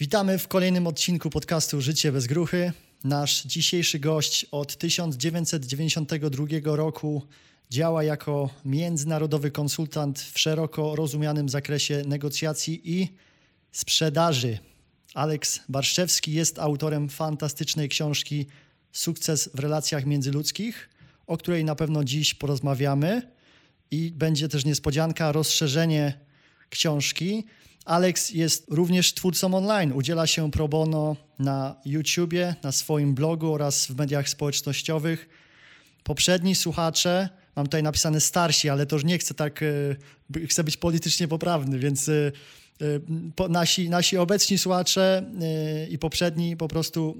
Witamy w kolejnym odcinku podcastu Życie bez gruchy. Nasz dzisiejszy gość od 1992 roku działa jako międzynarodowy konsultant w szeroko rozumianym zakresie negocjacji i sprzedaży. Aleks Barszczewski jest autorem fantastycznej książki Sukces w relacjach międzyludzkich, o której na pewno dziś porozmawiamy i będzie też niespodzianka, rozszerzenie książki. Alex jest również twórcą online. Udziela się pro bono na YouTubie, na swoim blogu oraz w mediach społecznościowych. Poprzedni słuchacze, mam tutaj napisane starsi, ale to już nie chcę tak, e, chcę być politycznie poprawny, więc e, e, nasi, nasi obecni słuchacze i poprzedni po prostu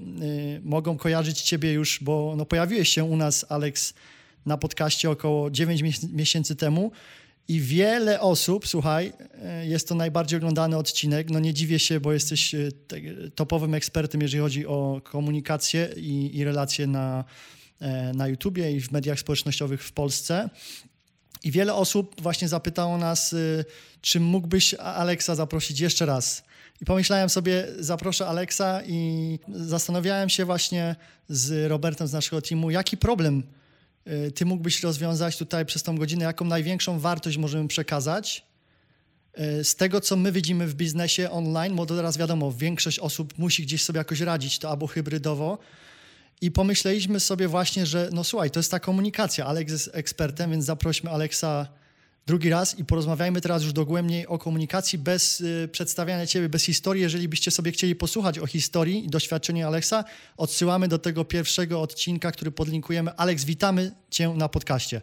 mogą kojarzyć Ciebie już, bo no, pojawiłeś się u nas, Alex, na podcaście około 9 miesięcy temu i wiele osób, słuchaj, e, jest to najbardziej oglądany odcinek. No nie dziwię się, bo jesteś e, topowym ekspertem, jeżeli chodzi o komunikację i, i relacje na, e, na YouTubie i w mediach społecznościowych w Polsce. I wiele osób właśnie zapytało nas, czy mógłbyś Aleksa zaprosić jeszcze raz. I pomyślałem sobie, zaproszę Aleksa i zastanawiałem się właśnie z Robertem z naszego teamu, jaki problem ty mógłbyś rozwiązać tutaj przez tą godzinę, jaką największą wartość możemy przekazać y, z tego, co my widzimy w biznesie online, bo teraz wiadomo, większość osób musi gdzieś sobie jakoś radzić, to albo hybrydowo. I pomyśleliśmy sobie właśnie, że no słuchaj, to jest ta komunikacja. Alex jest ekspertem, więc zaprośmy Aleksa drugi raz i porozmawiajmy teraz już dogłębniej o komunikacji bez y, przedstawiania Ciebie, bez historii. Jeżeli byście sobie chcieli posłuchać o historii i doświadczeniu Aleksa, odsyłamy do tego pierwszego odcinka, który podlinkujemy. Aleks, witamy Cię na podcaście.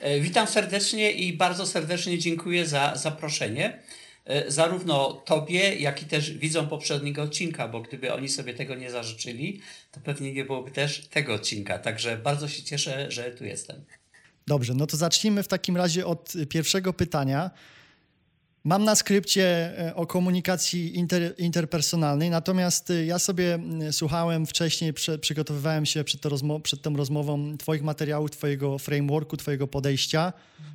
E, witam serdecznie i bardzo serdecznie dziękuję za zaproszenie. E, zarówno Tobie, jak i też widzom poprzedniego odcinka, bo gdyby oni sobie tego nie zażyczyli, to pewnie nie byłoby też tego odcinka. Także bardzo się cieszę, że tu jestem. Dobrze, no to zacznijmy w takim razie od pierwszego pytania. Mam na skrypcie e, o komunikacji inter, interpersonalnej, natomiast e, ja sobie słuchałem wcześniej, prze, przygotowywałem się przed, rozmo- przed tą rozmową Twoich materiałów, Twojego frameworku, Twojego podejścia.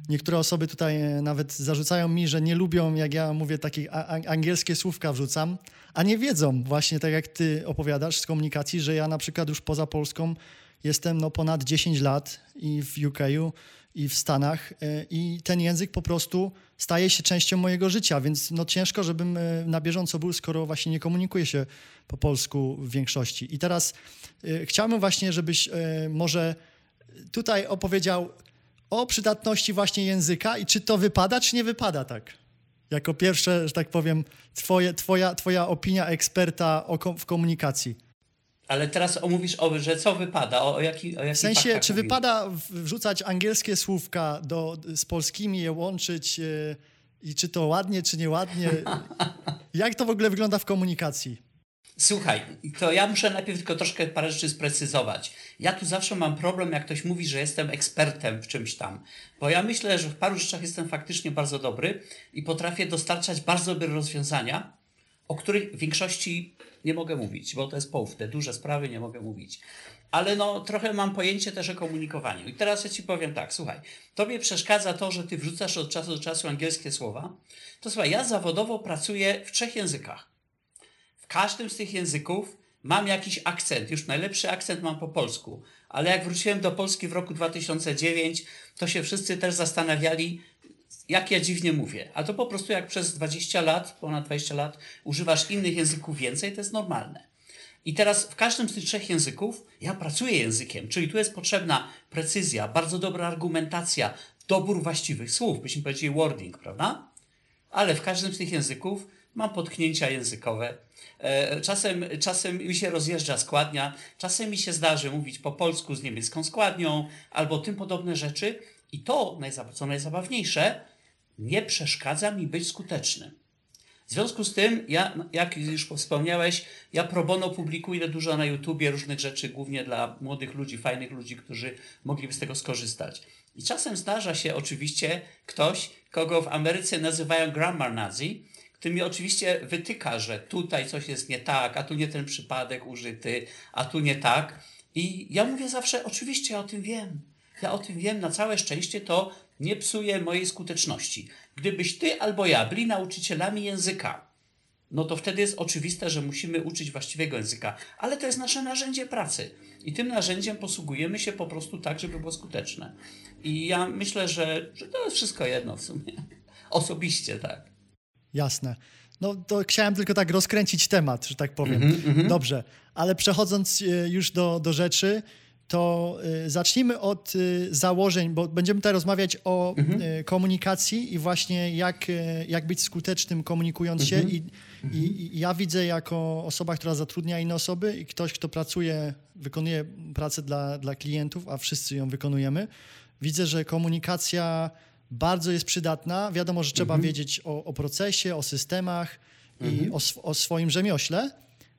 Niektóre osoby tutaj e, nawet zarzucają mi, że nie lubią, jak ja mówię, takie angielskie słówka wrzucam, a nie wiedzą właśnie, tak jak Ty opowiadasz z komunikacji, że ja na przykład już poza Polską Jestem no, ponad 10 lat i w UK i w Stanach e, i ten język po prostu staje się częścią mojego życia, więc no ciężko, żebym e, na bieżąco był, skoro właśnie nie komunikuję się po polsku w większości. I teraz e, chciałbym właśnie, żebyś może tutaj opowiedział o przydatności właśnie języka i czy to wypada, czy nie wypada tak? Jako pierwsze, że tak powiem, twoje, twoja, twoja opinia eksperta o, w komunikacji. Ale teraz omówisz, o, że co wypada, o, o, jaki, o W sensie, czy wypada wrzucać angielskie słówka do, z polskimi, je łączyć yy, i czy to ładnie, czy nieładnie? Jak to w ogóle wygląda w komunikacji? Słuchaj, to ja muszę najpierw tylko troszkę parę rzeczy sprecyzować. Ja tu zawsze mam problem, jak ktoś mówi, że jestem ekspertem w czymś tam. Bo ja myślę, że w paru rzeczach jestem faktycznie bardzo dobry i potrafię dostarczać bardzo dobre rozwiązania, o których w większości nie mogę mówić, bo to jest połów. Te duże sprawy nie mogę mówić. Ale no, trochę mam pojęcie też o komunikowaniu. I teraz ja ci powiem tak, słuchaj, tobie przeszkadza to, że ty wrzucasz od czasu do czasu angielskie słowa. To słuchaj, ja zawodowo pracuję w trzech językach. W każdym z tych języków mam jakiś akcent. Już najlepszy akcent mam po polsku. Ale jak wróciłem do Polski w roku 2009, to się wszyscy też zastanawiali, jak ja dziwnie mówię. A to po prostu jak przez 20 lat, ponad 20 lat używasz innych języków więcej, to jest normalne. I teraz w każdym z tych trzech języków ja pracuję językiem, czyli tu jest potrzebna precyzja, bardzo dobra argumentacja, dobór właściwych słów, byśmy powiedzieli wording, prawda? Ale w każdym z tych języków mam potknięcia językowe. E, czasem, czasem mi się rozjeżdża składnia, czasem mi się zdarzy mówić po polsku z niemiecką składnią albo tym podobne rzeczy. I to, co najzabawniejsze, nie przeszkadza mi być skutecznym. W związku z tym, ja, jak już wspomniałeś, ja pro bono publikuję dużo na YouTubie różnych rzeczy, głównie dla młodych ludzi, fajnych ludzi, którzy mogliby z tego skorzystać. I czasem zdarza się oczywiście ktoś, kogo w Ameryce nazywają grammar nazi, który mi oczywiście wytyka, że tutaj coś jest nie tak, a tu nie ten przypadek użyty, a tu nie tak. I ja mówię zawsze, oczywiście ja o tym wiem. Ja o tym wiem, na całe szczęście to nie psuje mojej skuteczności. Gdybyś ty albo ja byli nauczycielami języka no to wtedy jest oczywiste, że musimy uczyć właściwego języka. Ale to jest nasze narzędzie pracy. I tym narzędziem posługujemy się po prostu tak, żeby było skuteczne. I ja myślę, że, że to jest wszystko jedno w sumie. Osobiście, tak. Jasne. No to chciałem tylko tak rozkręcić temat, że tak powiem. Mm -hmm, Dobrze, ale przechodząc e, już do, do rzeczy, to y, zacznijmy od y, założeń, bo będziemy tutaj rozmawiać o mhm. Y, komunikacji i właśnie jak, jak być skutecznym komunikując się. Mhm. I, mhm. I, ja widzę jako osoba, która zatrudnia inne osoby i ktoś, kto pracuje, wykonuje pracę dla, dla klientów, a wszyscy ją wykonujemy, widzę, że komunikacja bardzo jest przydatna. Wiadomo, że trzeba wiedzieć o, o procesie, o systemach i o, o swoim rzemiośle.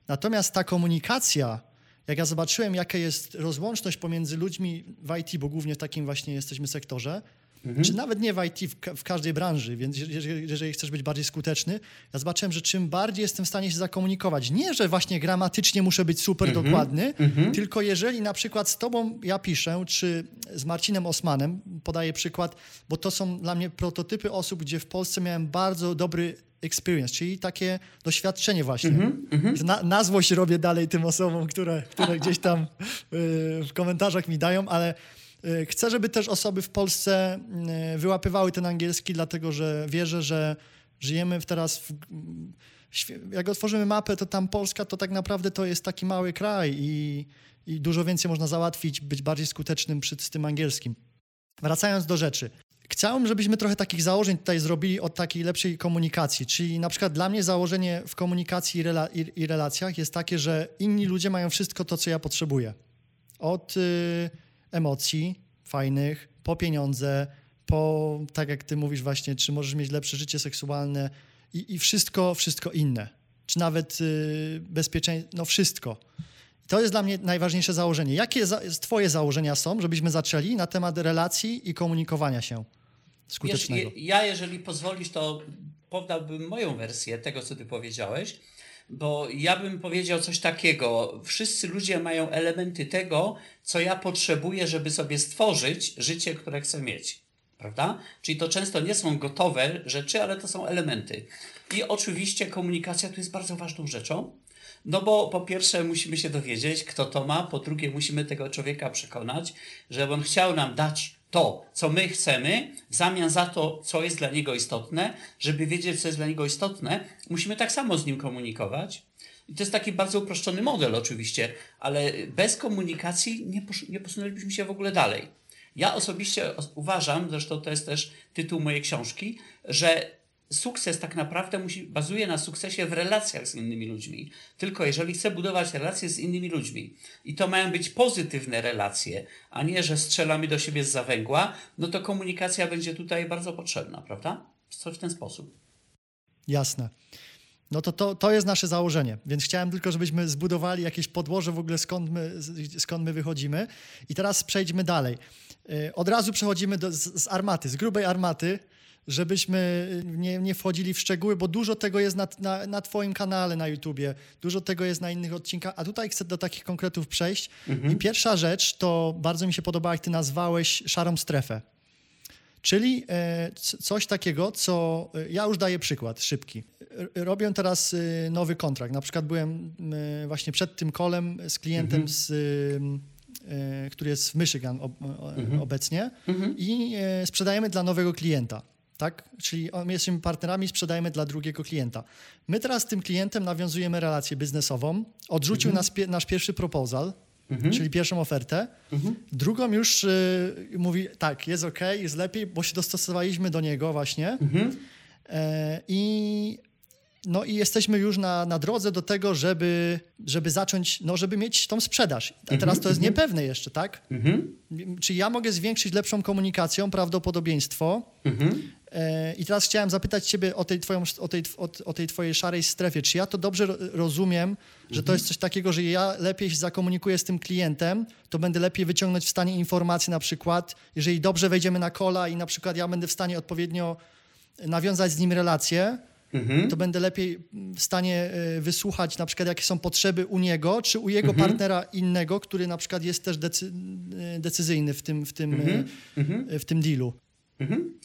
Natomiast ta komunikacja, jak ja zobaczyłem, jaka jest rozłączność pomiędzy ludźmi w IT, bo głównie w takim właśnie jesteśmy sektorze, mhm. czy nawet nie w IT, w, w, każdej branży, więc jeżeli, jeżeli chcesz być bardziej skuteczny, ja zobaczyłem, że czym bardziej jestem w stanie się zakomunikować, nie, że właśnie gramatycznie muszę być super mhm. dokładny, mhm. tylko jeżeli na przykład z tobą ja piszę, czy z Marcinem Osmanem, podaję przykład, bo to są dla mnie prototypy osób, gdzie w Polsce miałem bardzo dobry experience, czyli takie doświadczenie właśnie. Mm -hmm, Na, na złość robię dalej tym osobom, które, które gdzieś tam y, w komentarzach mi dają, ale y, chcę, żeby też osoby w Polsce y, wyłapywały ten angielski, dlatego że wierzę, że żyjemy teraz w, jak otworzymy mapę, to tam Polska to tak naprawdę to jest taki mały kraj i, i dużo więcej można załatwić, być bardziej skutecznym przy, z tym angielskim. Wracając do rzeczy. Chciałbym, żebyśmy trochę takich założeń tutaj zrobili od takiej lepszej komunikacji. Czyli na przykład dla mnie założenie w komunikacji i, rela i, relacjach jest takie, że inni ludzie mają wszystko to, co ja potrzebuję. Od y, emocji fajnych, po pieniądze, po, tak jak ty mówisz właśnie, czy możesz mieć lepsze życie seksualne i, i wszystko, wszystko inne. Czy nawet y, bezpieczeństwo, no wszystko. To jest dla mnie najważniejsze założenie. Jakie za, twoje założenia są, żebyśmy zaczęli na temat relacji i komunikowania się skutecznego? Wiesz, ja, jeżeli pozwolisz, to poddałbym moją wersję tego, co ty powiedziałeś, bo ja bym powiedział coś takiego. Wszyscy ludzie mają elementy tego, co ja potrzebuję, żeby sobie stworzyć życie, które chcę mieć. Prawda? Czyli to często nie są gotowe rzeczy, ale to są elementy. I oczywiście komunikacja tu jest bardzo ważną rzeczą. No bo po pierwsze musimy się dowiedzieć, kto to ma, po drugie musimy tego człowieka przekonać, że on chciał nam dać to, co my chcemy, w zamian za to, co jest dla niego istotne. Żeby wiedzieć, co jest dla niego istotne, musimy tak samo z nim komunikować. I to jest taki bardzo uproszczony model oczywiście, ale bez komunikacji nie, pos nie posunęlibyśmy się w ogóle dalej. Ja osobiście uważam, zresztą to jest też tytuł mojej książki, że sukces tak naprawdę musi, bazuje na sukcesie w relacjach z innymi ludźmi. Tylko jeżeli chcę budować relacje z innymi ludźmi i to mają być pozytywne relacje, a nie, że strzelamy do siebie z zawęgła, no to komunikacja będzie tutaj bardzo potrzebna, prawda? Coś w ten sposób. Jasne. No to, to to jest nasze założenie, więc chciałem tylko, żebyśmy zbudowali jakieś podłoże w ogóle skąd my, skąd my wychodzimy. I teraz przejdźmy dalej. Y, od razu przechodzimy do, z, z armaty, z grubej armaty, żebyśmy nie, nie wchodzili w szczegóły, bo dużo tego jest na, na, na Twoim kanale na YouTubie, dużo tego jest na innych odcinkach, a tutaj chcę do takich konkretów przejść. Mhm. I pierwsza rzecz to bardzo mi się podoba, jak Ty nazwałeś szarą strefę. Czyli e, coś takiego, co e, ja już daję przykład szybki. Robię teraz e, nowy kontrakt. Na przykład byłem właśnie przed tym kolem z klientem, mhm. z, który jest w Michigan mhm. obecnie mhm. i sprzedajemy dla nowego klienta tak? Czyli my jesteśmy partnerami, sprzedajemy dla drugiego klienta. My teraz z tym klientem nawiązujemy relację biznesową. Odrzucił mhm. nas, nasz pierwszy proposal, mhm. czyli pierwszą ofertę. Mhm. Drugą już y, mówi, tak, jest ok, jest lepiej, bo się dostosowaliśmy do niego właśnie. Mhm. E, I no i jesteśmy już na, na drodze do tego, żeby, żeby zacząć, no żeby mieć tą sprzedaż. A teraz to jest mhm. niepewne jeszcze, tak? Mhm. Czy ja mogę zwiększyć lepszą komunikacją prawdopodobieństwo? Mhm. E, I teraz chciałem zapytać Ciebie o tej, twoją, o, tej, o, o tej Twojej szarej strefie. Czy ja to dobrze rozumiem, że to jest coś takiego, że ja lepiej się zakomunikuję z tym klientem, to będę lepiej wyciągnąć w stanie informacje na przykład, jeżeli dobrze wejdziemy na kola i na przykład ja będę w stanie odpowiednio nawiązać z nim relacje, mhm. to będę lepiej w stanie e, wysłuchać na przykład jakie są potrzeby u niego, czy u jego mhm. partnera innego, który na przykład jest też decy e, decyzyjny w tym, w tym, mhm. mhm. w tym dealu. Mhm.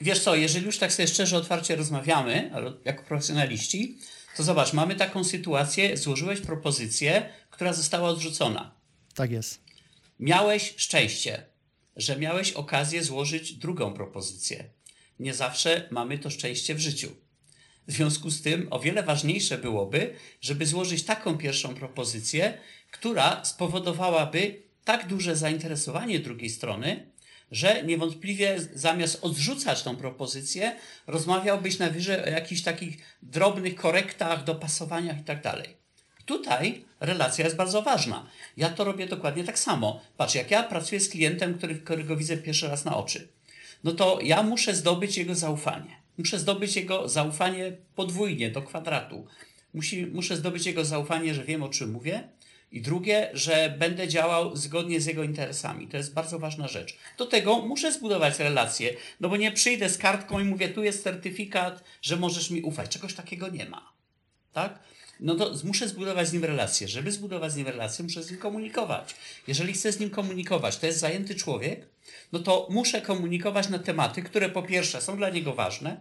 Wiesz co, jeżeli już tak sobie szczerze, otwarcie rozmawiamy, jako profesjonaliści, To zobacz, mamy taką sytuację, złożyłeś propozycję, która została odrzucona. Tak jest. Miałeś szczęście, że miałeś okazję złożyć drugą propozycję. Nie zawsze mamy to szczęście w życiu. W związku z tym o wiele ważniejsze byłoby, żeby złożyć taką pierwszą propozycję, która spowodowałaby tak duże zainteresowanie drugiej strony, że niewątpliwie zamiast odrzucać tą propozycję, rozmawiałbyś najwyżej o jakichś takich drobnych korektach, dopasowaniach i tak. Tutaj relacja jest bardzo ważna. Ja to robię dokładnie tak samo. Patrz, jak ja pracuję z klientem, który, którego widzę pierwszy raz na oczy, no to ja muszę zdobyć jego zaufanie. Muszę zdobyć jego zaufanie podwójnie, do kwadratu. Musi, muszę zdobyć jego zaufanie, że wiem o czym mówię. I drugie, że będę działał zgodnie z jego interesami. To jest bardzo ważna rzecz. Do tego muszę zbudować relacje, no bo nie przyjdę z kartką i mówię, tu jest certyfikat, że możesz mi ufać. Czegoś takiego nie ma. Tak? No to muszę zbudować z nim relację. Żeby zbudować z nim relację, muszę z nim komunikować. Jeżeli chcę z nim komunikować, to jest zajęty człowiek, no to muszę komunikować na tematy, które po pierwsze są dla niego ważne,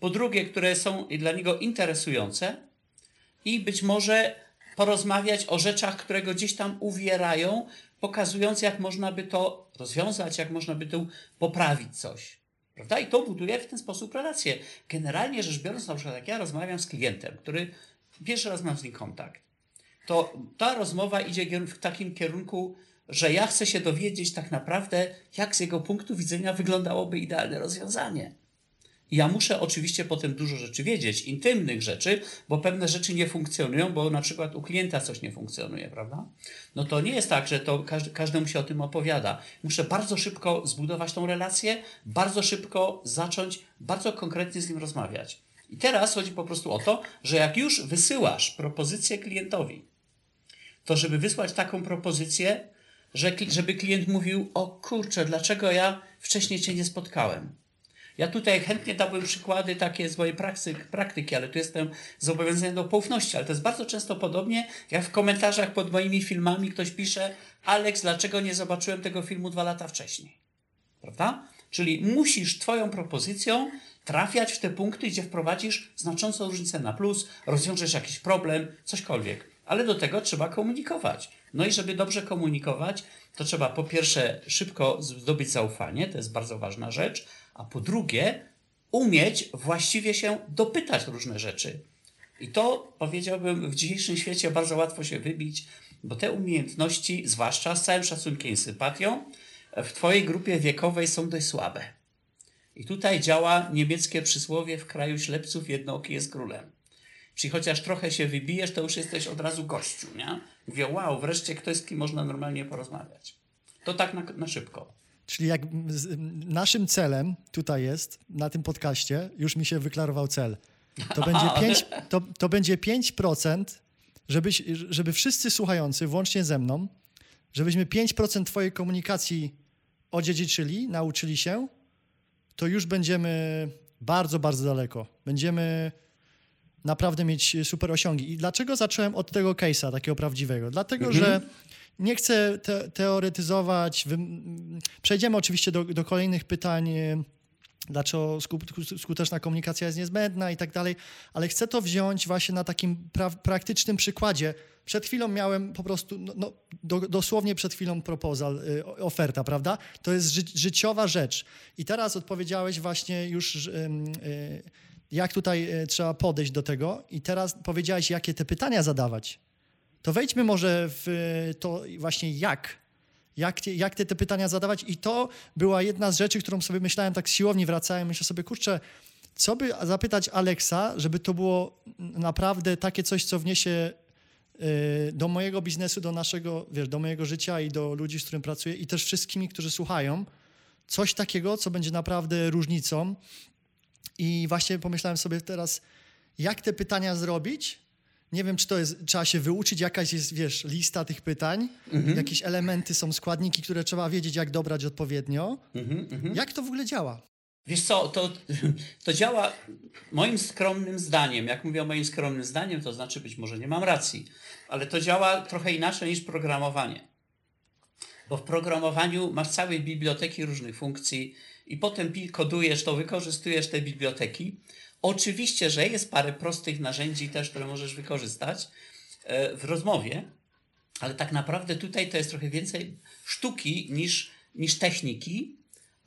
po drugie, które są dla niego interesujące i być może porozmawiać o rzeczach, które go gdzieś tam uwierają, pokazując, jak można by to rozwiązać, jak można by tu poprawić coś. Prawda? I to buduje w ten sposób relacje. Generalnie rzecz biorąc, na przykład jak ja rozmawiam z klientem, który pierwszy raz mam z nim kontakt, to ta rozmowa idzie w takim kierunku, że ja chcę się dowiedzieć tak naprawdę, jak z jego punktu widzenia wyglądałoby idealne rozwiązanie. Ja muszę oczywiście potem dużo rzeczy wiedzieć, intymnych rzeczy, bo pewne rzeczy nie funkcjonują, bo na przykład u klienta coś nie funkcjonuje, prawda? No to nie jest tak, że to każdy, każdemu się o tym opowiada. Muszę bardzo szybko zbudować tą relację, bardzo szybko zacząć bardzo konkretnie z nim rozmawiać. I teraz chodzi po prostu o to, że jak już wysyłasz propozycję klientowi, to żeby wysłać taką propozycję, że, żeby klient mówił: O kurczę, dlaczego ja wcześniej Cię nie spotkałem? Ja tutaj chętnie dałbym przykłady takie z mojej praktyki, praktyki, ale tu jestem zobowiązany do poufności, ale to jest bardzo często podobnie, jak w komentarzach pod moimi filmami ktoś pisze: Aleks, dlaczego nie zobaczyłem tego filmu dwa lata wcześniej? Prawda? Czyli musisz Twoją propozycją trafiać w te punkty, gdzie wprowadzisz znaczącą różnicę na plus, rozwiążesz jakiś problem, cośkolwiek. Ale do tego trzeba komunikować. No i żeby dobrze komunikować, to trzeba po pierwsze szybko zdobyć zaufanie, to jest bardzo ważna rzecz, a po drugie umieć właściwie się dopytać różne rzeczy. I to powiedziałbym w dzisiejszym świecie bardzo łatwo się wybić, bo te umiejętności, zwłaszcza z całym szacunkiem i sympatią, w Twojej grupie wiekowej są dość słabe. I tutaj działa niemieckie przysłowie w kraju ślepców jednooki jest królem. Czyli chociaż trochę się wybijesz, to już jesteś od razu gościu, nie? Mówię, wow, wreszcie ktoś, z kim można normalnie porozmawiać. To tak na, na szybko. Czyli jak naszym celem tutaj jest, na tym podcaście, już mi się wyklarował cel. To będzie 5%, to, to będzie 5% żebyś, żeby wszyscy słuchający, włącznie ze mną, żebyśmy 5% twojej komunikacji odziedziczyli, nauczyli się, to już będziemy bardzo, bardzo daleko. Będziemy naprawdę mieć super osiągi. I dlaczego zacząłem od tego case'a, takiego prawdziwego? Dlatego, mhm. że nie chcę te teoretyzować. Przejdziemy oczywiście do, do kolejnych pytań, dlaczego skuteczna komunikacja jest niezbędna i tak dalej, ale chcę to wziąć właśnie na takim pra praktycznym przykładzie. Przed chwilą miałem po prostu, no, no do, dosłownie przed chwilą proposal, y, oferta, prawda? To jest ży życiowa rzecz. I teraz odpowiedziałeś właśnie już, y, y, jak tutaj y, trzeba podejść do tego i teraz powiedziałeś, jakie te pytania zadawać. To wejdźmy może w to właśnie jak jak, jak te, te pytania zadawać. I to była jedna z rzeczy, którą sobie myślałem, tak siłownie wracałem, myślę sobie, kurczę, co by zapytać Alexa, żeby to było naprawdę takie coś, co wniesie y, do mojego biznesu, do naszego, wiesz, do mojego życia i do ludzi, z którym pracuję i też wszystkimi, którzy słuchają. Coś takiego, co będzie naprawdę różnicą. I właśnie pomyślałem sobie teraz, jak te pytania zrobić, nie wiem, czy to jest, trzeba się wyuczyć, jakaś jest, wiesz, lista tych pytań, mhm. jakieś elementy są, składniki, które trzeba wiedzieć, jak dobrać odpowiednio. Mhm, mhm. jak to w ogóle działa? Wiesz co, to, to działa moim skromnym zdaniem. Jak mówię o moim skromnym zdaniem, to znaczy być może nie mam racji, ale to działa trochę inaczej niż programowanie. Bo w programowaniu masz całe biblioteki różnych funkcji i potem kodujesz to, wykorzystujesz te biblioteki Oczywiście, że jest parę prostych narzędzi też, które możesz wykorzystać e, w rozmowie, ale tak naprawdę tutaj to jest trochę więcej sztuki niż, niż techniki,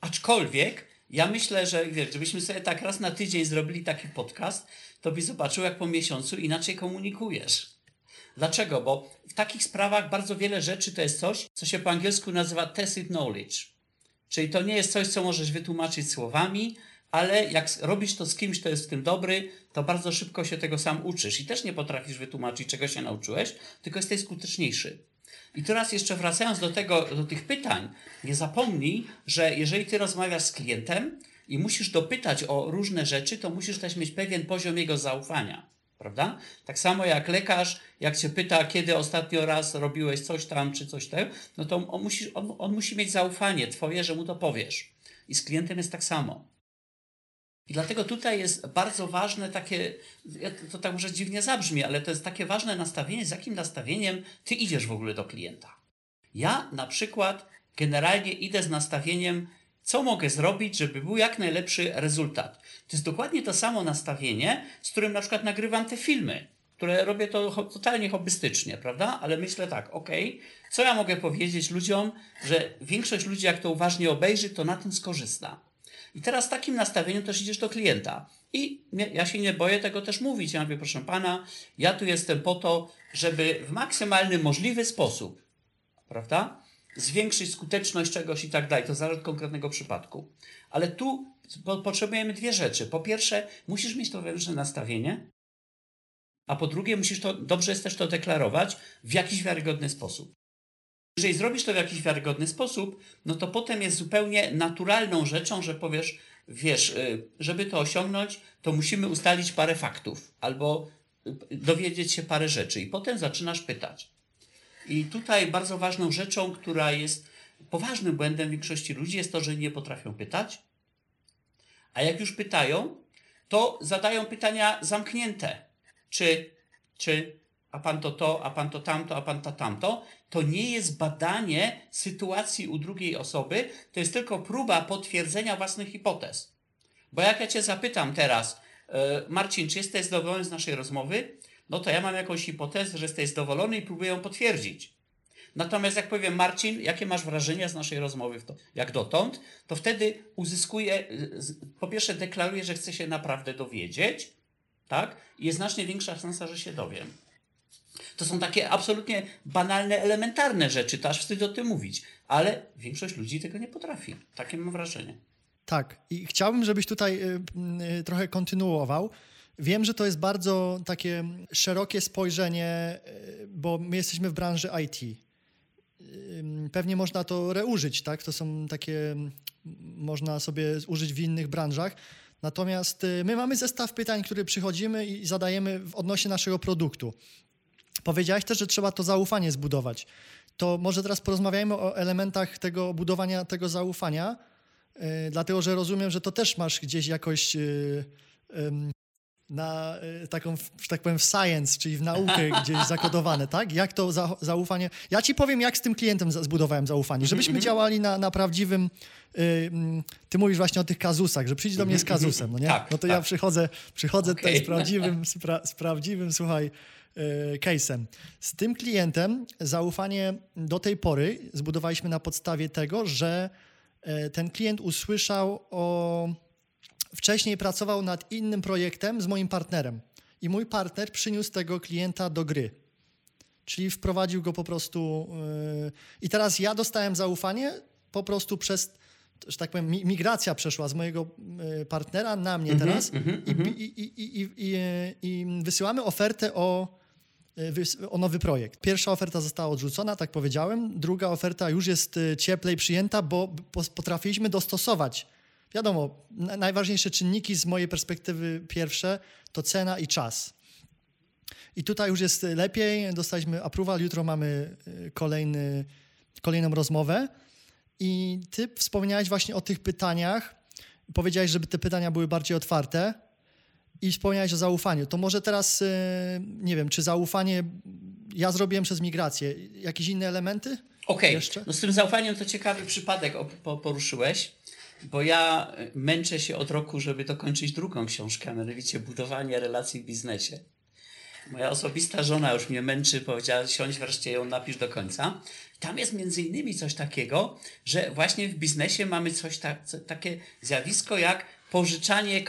aczkolwiek ja myślę, że wiesz, gdybyśmy sobie tak raz na tydzień zrobili taki podcast, to byś zobaczył, jak po miesiącu inaczej komunikujesz. Dlaczego? Bo w takich sprawach bardzo wiele rzeczy to jest coś, co się po angielsku nazywa tacit knowledge. Czyli to nie jest coś, co możesz wytłumaczyć słowami, ale jak robisz to z kimś, kto jest w tym dobry, to bardzo szybko się tego sam uczysz i też nie potrafisz wytłumaczyć, czego się nauczyłeś, tylko jesteś skuteczniejszy. I teraz jeszcze wracając do tego, do tych pytań, nie zapomnij, że jeżeli ty rozmawiasz z klientem i musisz dopytać o różne rzeczy, to musisz też mieć pewien poziom jego zaufania. Prawda? Tak samo jak lekarz, jak cię pyta, kiedy ostatnio raz robiłeś coś tam czy coś tam, no to on musi, on, on musi mieć zaufanie twoje, że mu to powiesz. I z klientem jest tak samo. I dlatego tutaj jest bardzo ważne takie, to tak może dziwnie zabrzmi, ale to jest takie ważne nastawienie, z jakim nastawieniem ty idziesz w ogóle do klienta. Ja na przykład generalnie idę z nastawieniem, co mogę zrobić, żeby był jak najlepszy rezultat. To jest dokładnie to samo nastawienie, z którym na przykład nagrywam te filmy, które robię to totalnie hobbystycznie, prawda? Ale myślę tak, ok, co ja mogę powiedzieć ludziom, że większość ludzi, jak to uważnie obejrzy, to na tym skorzysta. I teraz takim nastawieniem też idziesz do klienta. I ja się nie boję tego też mówić. Ja mówię, proszę pana, ja tu jestem po to, żeby w maksymalny możliwy sposób, prawda, zwiększyć skuteczność czegoś i tak dalej. To zależy od konkretnego przypadku. Ale tu potrzebujemy dwie rzeczy. Po pierwsze, musisz mieć to wewnętrzne nastawienie, a po drugie, musisz to, dobrze jest też to deklarować w jakiś wiarygodny sposób. Jeżeli zrobisz to w jakiś wiarygodny sposób, no to potem jest zupełnie naturalną rzeczą, że powiesz, wiesz, y, żeby to osiągnąć, to musimy ustalić parę faktów albo y, dowiedzieć się parę rzeczy i potem zaczynasz pytać. I tutaj bardzo ważną rzeczą, która jest poważnym błędem większości ludzi, jest to, że nie potrafią pytać. A jak już pytają, to zadają pytania zamknięte. Czy, czy, a pan to to, a pan to tamto, a pan to tamto to nie jest badanie sytuacji u drugiej osoby, to jest tylko próba potwierdzenia własnych hipotez. Bo jak ja Cię zapytam teraz, e, Marcin, czy jesteś zadowolony z naszej rozmowy? No to ja mam jakąś hipotezę, że jesteś zadowolony i próbuję ją potwierdzić. Natomiast jak powiem, Marcin, jakie masz wrażenia z naszej rozmowy, to, jak dotąd, to wtedy uzyskuję, po pierwsze deklaruję, że chcę się naprawdę dowiedzieć, tak? I jest znacznie większa szansa, że się dowiem. To są takie absolutnie banalne, elementarne rzeczy, to aż wstyd o tym mówić. Ale większość ludzi tego nie potrafi. Takie mam wrażenie. Tak. I chciałbym, żebyś tutaj y, y, trochę kontynuował. Wiem, że to jest bardzo takie szerokie spojrzenie, y, bo my jesteśmy w branży IT. Pewnie można to reużyć, tak? To są takie, można sobie użyć w innych branżach. Natomiast my mamy zestaw pytań, które przychodzimy i zadajemy odnośnie naszego produktu. Powiedziałeś też, że trzeba to zaufanie zbudować. To może teraz porozmawiajmy o elementach tego budowania tego zaufania, yy, dlatego że rozumiem, że to też masz gdzieś jakoś yy, yy, na taką, że tak powiem, w science, czyli w naukę gdzieś zakodowane, tak? Jak to za, zaufanie... Ja ci powiem, jak z tym klientem zbudowałem zaufanie. Żebyśmy mhm. działali na, na prawdziwym... Ty mówisz właśnie o tych kazusach, że przyjdź do mnie z mhm, mhm, kazusem, no nie? Tak, no to tak. ja przychodzę, przychodzę okay. tutaj z prawdziwym, z, pra, z prawdziwym, słuchaj, E, case'em. Z tym klientem zaufanie do tej pory zbudowaliśmy na podstawie tego, że e, ten klient usłyszał o. Wcześniej pracował nad innym projektem z moim partnerem i mój partner przyniósł tego klienta do gry. Czyli wprowadził go po prostu. Yy... I teraz ja dostałem zaufanie po prostu przez, że tak powiem, migracja przeszła z mojego partnera na mnie -hmm, teraz mm -hmm, I, i, i, i, wysyłamy ofertę o o nowy projekt. Pierwsza oferta została odrzucona, tak powiedziałem. Druga oferta już jest y, cieplej przyjęta, bo potrafiliśmy dostosować. Wiadomo, najważniejsze czynniki z mojej perspektywy pierwsze to cena i czas. I tutaj już jest lepiej, dostaliśmy approval, jutro mamy y, kolejny, kolejną rozmowę. I ty wspomniałeś właśnie o tych pytaniach. Powiedziałeś, żeby te pytania były bardziej otwarte i wspomniałeś o zaufaniu. To może teraz, e, nie wiem, czy zaufanie ja zrobiłem przez migrację. Jakieś inne elementy? Okej, okay. no z tym zaufaniem to ciekawy przypadek poruszyłeś. bo ja męczę się od roku, żeby dokończyć drugą książkę, a mianowicie budowanie relacji w biznesie. Moja osobista żona już mnie męczy, powiedziała, siądź wreszcie ją napisz do końca. Tam jest między innymi coś takiego, że właśnie w biznesie mamy coś ta, takie zjawisko jak pożyczanie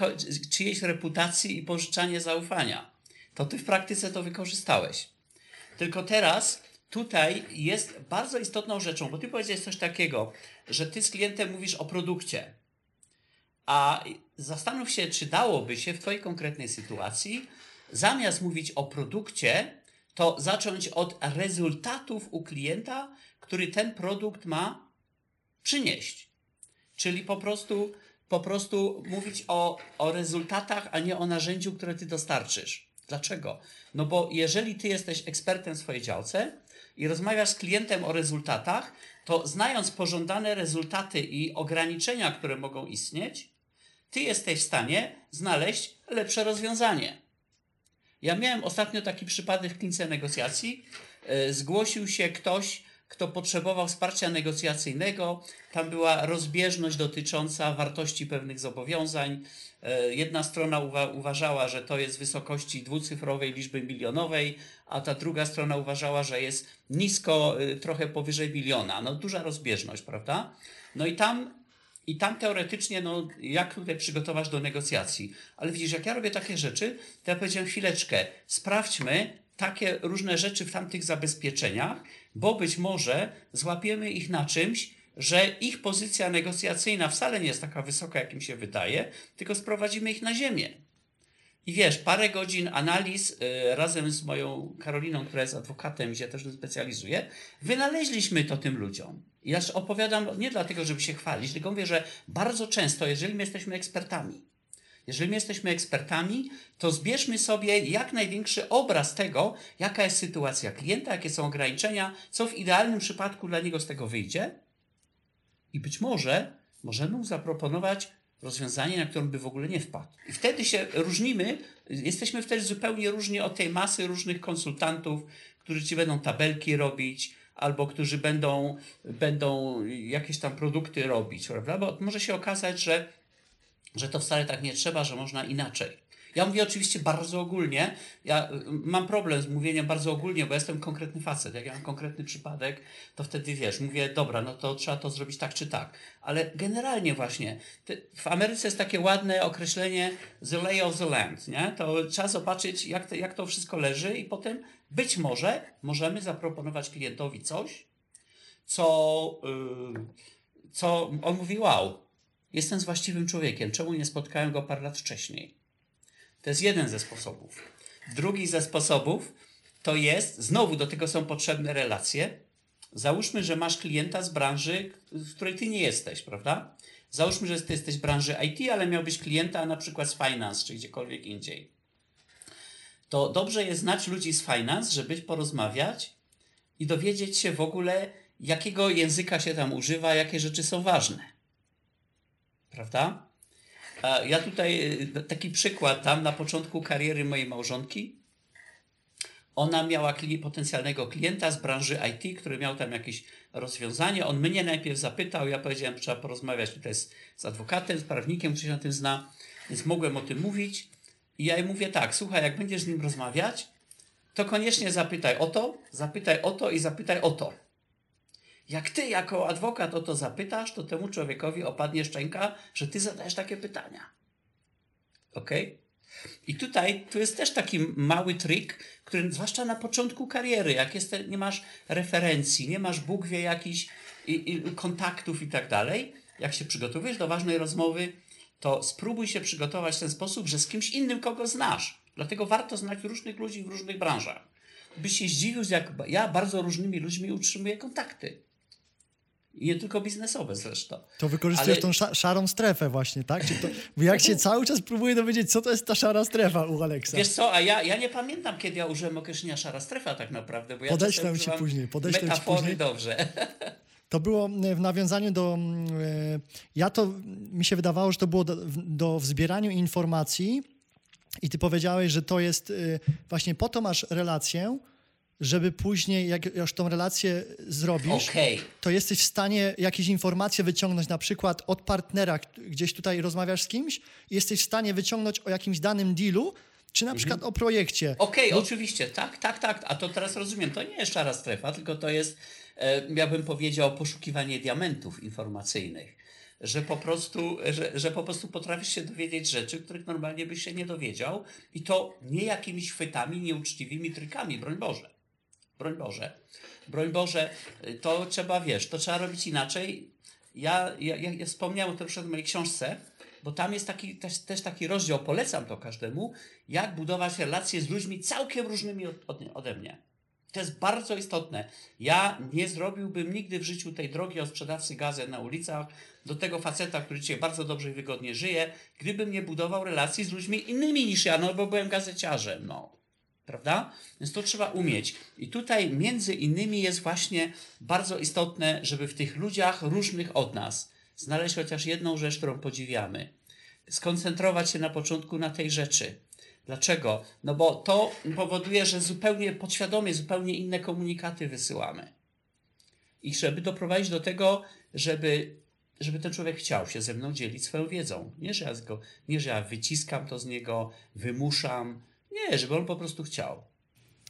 czyjejś reputacji i pożyczanie zaufania. To ty w praktyce to wykorzystałeś. Tylko teraz tutaj jest bardzo istotną rzeczą, bo ty powiedziałeś coś takiego, że ty z klientem mówisz o produkcie. A zastanów się, czy dałoby się w twojej konkretnej sytuacji zamiast mówić o produkcie, to zacząć od rezultatów u klienta, który ten produkt ma przynieść. Czyli po prostu, po prostu mówić o, o rezultatach, a nie o narzędziu, które ty dostarczysz. Dlaczego? No bo jeżeli ty jesteś ekspertem w swojej działce i rozmawiasz z klientem o rezultatach, to znając pożądane rezultaty i ograniczenia, które mogą istnieć, ty jesteś w stanie znaleźć lepsze rozwiązanie. Ja miałem ostatnio taki przypadek w klinice negocjacji. E, zgłosił się ktoś, kto potrzebował wsparcia negocjacyjnego. Tam była rozbieżność dotycząca wartości pewnych zobowiązań. E, jedna strona uwa uważała, że to jest wysokości dwucyfrowej liczby milionowej, a ta druga strona uważała, że jest nisko, e, trochę powyżej miliona. No duża rozbieżność, prawda? No i tam i tam teoretycznie, no, jak tutaj przygotować do negocjacji. Ale widzisz, jak ja robię takie rzeczy, to ja powiedziałem chwileczkę, sprawdźmy takie różne rzeczy w tamtych zabezpieczeniach, bo być może złapiemy ich na czymś, że ich pozycja negocjacyjna wcale nie jest taka wysoka, jak im się wydaje, tylko sprowadzimy ich na ziemię. I wiesz, parę godzin analiz y, razem z moją Karoliną, która jest adwokatem się też specjalizuje, wynaleźliśmy to tym ludziom. I ja opowiadam nie dlatego, żeby się chwalić, tylko mówię, że bardzo często, jeżeli my jesteśmy ekspertami, jeżeli my jesteśmy ekspertami, to zbierzmy sobie jak największy obraz tego, jaka jest sytuacja klienta, jakie są ograniczenia, co w idealnym przypadku dla niego z tego wyjdzie. I być może możemy mu zaproponować rozwiązanie, na którym by w ogóle nie wpadł. I wtedy się różnimy, jesteśmy wtedy zupełnie różni od tej masy różnych konsultantów, którzy ci będą tabelki robić, albo którzy będą, będą jakieś tam produkty robić, prawda? Bo może się okazać, że, że to wcale tak nie trzeba, że można inaczej. Ja mówię oczywiście bardzo ogólnie. Ja y, mam problem z mówieniem bardzo ogólnie, bo jestem konkretny facet. Jak ja mam konkretny przypadek, to wtedy wiesz, mówię, dobra, no to trzeba to zrobić tak czy tak. Ale generalnie właśnie, w Ameryce jest takie ładne określenie the lay of the land, nie? To trzeba zobaczyć, jak to, jak to wszystko leży i potem być może możemy zaproponować klientowi coś, co, yy, co on mówi, wow, jestem z właściwym człowiekiem, czemu nie spotkałem go parę lat wcześniej? To jest jeden ze sposobów. Drugi ze sposobów to jest, znowu do tego są potrzebne relacje. Załóżmy, że masz klienta z branży, w której ty nie jesteś, prawda? Załóżmy, że ty jesteś z branży IT, ale miałbyś klienta na przykład z finance, czy gdziekolwiek indziej. To dobrze jest znać ludzi z finance, żeby porozmawiać i dowiedzieć się w ogóle, jakiego języka się tam używa, jakie rzeczy są ważne. Prawda? Ja tutaj e, taki przykład tam na początku kariery mojej małżonki. Ona miała potencjalnego klienta z branży IT, który miał tam jakieś rozwiązanie. On mnie najpierw zapytał, ja powiedziałem, trzeba porozmawiać tutaj z, z adwokatem, z prawnikiem, który się na tym zna, więc mogłem o tym mówić. I ja jej mówię tak, słuchaj, jak będziesz z nim rozmawiać, to koniecznie zapytaj o to, zapytaj o to i zapytaj o to. Jak ty jako adwokat o to zapytasz, to temu człowiekowi opadnie szczęka, że ty zadajesz takie pytania. Ok? I tutaj tu jest też taki mały trik, który zwłaszcza na początku kariery, jak jest, nie masz referencji, nie masz Bóg wie jakichś kontaktów i tak dalej, jak się przygotowujesz do ważnej rozmowy, to spróbuj się przygotować w ten sposób, że z kimś innym kogo znasz. Dlatego warto znać różnych ludzi w różnych branżach. Byś się zdziwił, jak ja bardzo różnymi ludźmi utrzymuję kontakty. I nie tylko biznesowe zresztą. To wykorzystujesz Ale... tą szarą strefę właśnie, tak? to, bo jak się cały czas próbuję dowiedzieć, co to jest ta szara strefa u Aleksa. Wiesz co, a ja, ja nie pamiętam, kiedy ja użyłem określenia szara strefa tak naprawdę, bo ja Podeślę ci później, podeślę ci później. dobrze. To było w nawiązaniu do. E, ja to mi się wydawało, że to było do, do wzbieraniu informacji, i ty powiedziałeś, że to jest e, właśnie po to masz relację, żeby później, jak już tą relację zrobisz, Okej. to jesteś w stanie jakieś informacje wyciągnąć, na przykład od partnera, gdzieś tutaj rozmawiasz z kimś, jesteś w stanie wyciągnąć o jakimś danym dealu, czy na przykład o projekcie. Okej, oczywiście, tak, tak, tak. A to teraz rozumiem, to nie jest szara strefa, tylko to jest, e, ja bym powiedział, poszukiwanie diamentów informacyjnych. Że po, prostu, że, że po prostu potrafisz się dowiedzieć rzeczy, których normalnie byś się nie dowiedział i to nie jakimiś chwytami, nieuczciwymi trykami, broń Boże. Broń Boże. Broń Boże, to trzeba, wiesz, to trzeba robić inaczej. Ja, ja ja wspomniałem to przed mojej książce, bo tam jest taki, też, też taki rozdział, polecam to każdemu, jak budować relacje z ludźmi całkiem różnymi od, od, ode mnie. To jest bardzo istotne. Ja nie zrobiłbym nigdy w życiu tej drogi od sprzedawcy gazet na ulicach do tego faceta, który dzisiaj bardzo dobrze i wygodnie żyje, gdybym nie budował relacji z ludźmi innymi niż ja, no bo byłem gazeciarzem, no. Prawda? Więc to trzeba umieć. I tutaj między innymi jest właśnie bardzo istotne, żeby w tych ludziach różnych od nas znaleźć chociaż jedną rzecz, którą podziwiamy. Skoncentrować się na początku na tej rzeczy. Dlaczego? No bo to powoduje, że zupełnie podświadomie, zupełnie inne komunikaty wysyłamy. I żeby doprowadzić do tego, żeby, żeby ten człowiek chciał się ze mną dzielić swoją wiedzą. Nie że, ja go, nie, że ja wyciskam to z niego, wymuszam. Nie, żeby on po prostu chciał.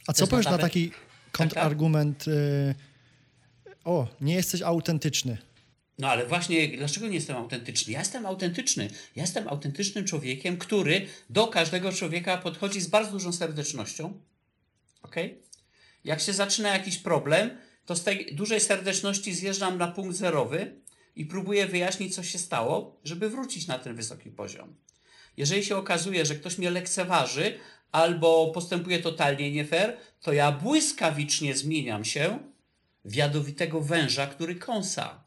A co powiesz na taki kontrargument, y, o, nie jesteś autentyczny. No ale właśnie, dlaczego nie jestem autentyczny? Ja jestem autentyczny. Ja jestem autentycznym człowiekiem, który do każdego człowieka podchodzi z bardzo dużą serdecznością. Ok? Jak się zaczyna jakiś problem, to z tej dużej serdeczności zjeżdżam na punkt zerowy i próbuję wyjaśnić, co się stało, żeby wrócić na ten wysoki poziom. Jeżeli się okazuje, że ktoś mnie lekceważy albo postępuje totalnie nie fair, to ja błyskawicznie zmieniam się w jadowitego węża, który kąsa.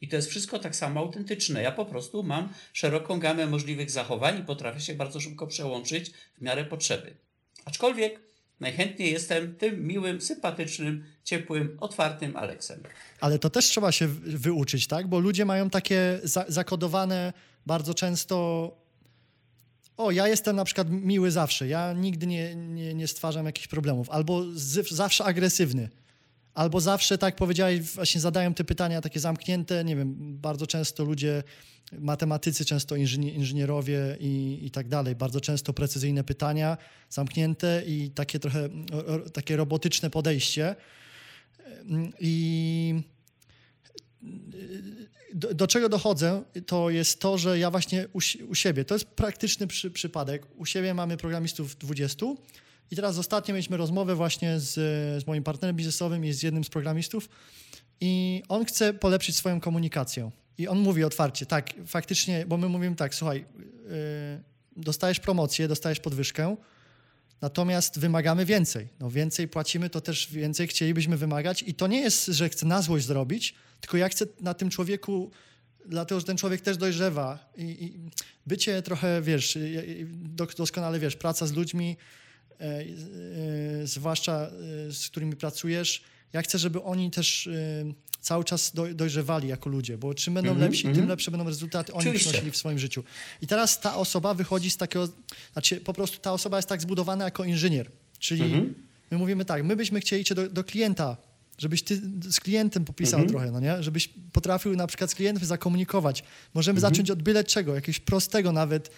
I to jest wszystko tak samo autentyczne. Ja po prostu mam szeroką gamę możliwych zachowań i potrafię się bardzo szybko przełączyć w miarę potrzeby. Aczkolwiek najchętniej jestem tym miłym, sympatycznym, ciepłym, otwartym Aleksem. Ale to też trzeba się wy- wyuczyć, tak? Bo ludzie mają takie za zakodowane bardzo często. O, ja jestem na przykład miły zawsze. Ja nigdy nie, nie, nie stwarzam jakichś problemów. Albo z, zawsze agresywny. Albo zawsze, tak jak powiedziałeś, właśnie zadają te pytania takie zamknięte. Nie wiem, bardzo często ludzie, matematycy, często inżyni inżynierowie i, i tak dalej, bardzo często precyzyjne pytania, zamknięte i takie trochę takie robotyczne podejście. I do, do czego dochodzę, to jest to, że ja właśnie u, u siebie, to jest praktyczny przy, przypadek, u siebie mamy programistów 20 i teraz ostatnio mieliśmy rozmowę właśnie z, z moim partnerem biznesowym i z jednym z programistów i on chce polepszyć swoją komunikację. I on mówi otwarcie, tak, faktycznie, bo my mówimy tak, słuchaj, yy, dostajesz promocję, dostajesz podwyżkę, Natomiast wymagamy więcej. No więcej płacimy, to też więcej chcielibyśmy wymagać. I to nie jest, że chcę na złość zrobić, tylko ja chcę na tym człowieku, dlatego że ten człowiek też dojrzewa. I, i bycie trochę, wiesz, do- doskonale wiesz, praca z ludźmi, e, e, zwłaszcza e, z którymi pracujesz, ja chcę, żeby oni też e, cały czas do, dojrzewali jako ludzie, bo czym będą Mhm, lepsi, tym mhm. lepsze będą rezultaty oni Oczywiście. przynosili w swoim życiu. I teraz ta osoba wychodzi z takiego, znaczy po prostu ta osoba jest tak zbudowana jako inżynier, czyli Mhm. my mówimy tak, my byśmy chcieli cię do, do klienta, żebyś ty z klientem popisał Mhm. trochę, no nie? Żebyś potrafił na przykład z klientem zakomunikować. Możemy Mhm. zacząć od byle czego, jakiegoś prostego nawet.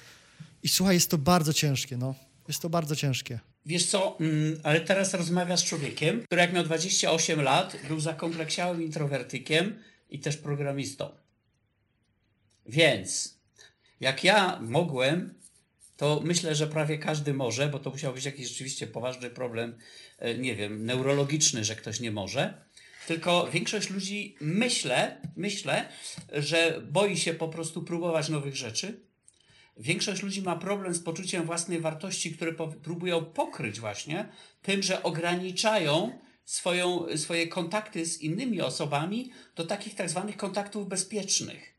I słuchaj, jest to bardzo ciężkie, no. Jest to bardzo ciężkie. Wiesz co, mm, ale teraz rozmawiasz z człowiekiem, który jak miał 28 lat, był zakompleksiałym introwertykiem i też programistą. Więc jak ja mogłem, to myślę, że prawie każdy może, bo to musiał być jakiś rzeczywiście poważny problem, e, nie wiem, neurologiczny, że ktoś nie może. Tylko większość ludzi myślę, myślę, że boi się po prostu próbować nowych rzeczy. Większość ludzi ma problem z poczuciem własnej wartości, które próbują pokryć właśnie tym, że ograniczają swoją, swoje kontakty z innymi osobami do takich tak zwanych kontaktów bezpiecznych.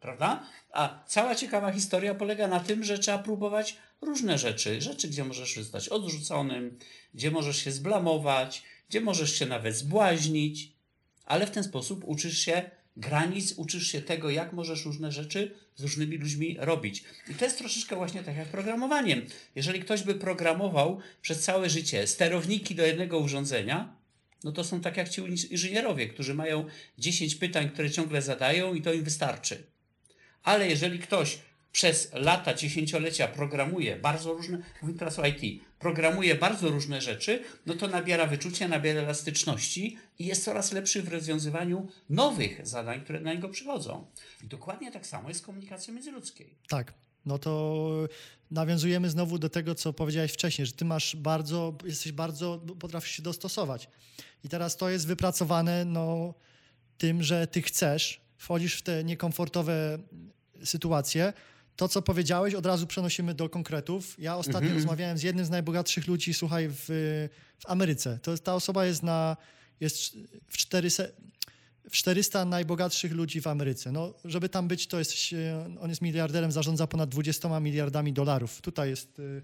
Prawda? A cała ciekawa historia polega na tym, że trzeba próbować różne rzeczy. Rzeczy, gdzie możesz zostać odrzuconym, gdzie możesz się zblamować, gdzie możesz się nawet zbłaźnić, ale w ten sposób uczysz się granic, uczysz się tego, jak możesz różne rzeczy z różnymi ludźmi robić. I to jest troszeczkę właśnie tak jak programowaniem. Jeżeli ktoś by programował przez całe życie sterowniki do jednego urządzenia, no to są tak jak ci inżynierowie, którzy mają 10 pytań, które ciągle zadają i to im wystarczy. Ale jeżeli ktoś przez lata, dziesięciolecia programuje bardzo różne, mówię teraz o IT, programuje bardzo różne rzeczy, no to nabiera wyczucia, nabiera elastyczności i jest coraz lepszy w rozwiązywaniu nowych zadań, które na niego przychodzą. I dokładnie tak samo jest z komunikacją międzyludzkiej. Tak. No to nawiązujemy znowu do tego, co powiedziałeś wcześniej, że ty masz bardzo, jesteś bardzo, potrafisz się dostosować. I teraz to jest wypracowane no, tym, że ty chcesz, wchodzisz w te niekomfortowe sytuacje, to, co powiedziałeś, od razu przenosimy do konkretów. Ja ostatnio mm -hmm. rozmawiałem z jednym z najbogatszych ludzi, słuchaj, w, w Ameryce. To, ta osoba jest na jest w 400, w 400 najbogatszych ludzi w Ameryce. No, żeby tam być, to jest, on jest miliarderem, zarządza ponad 20 miliardami dolarów. Tutaj jest y,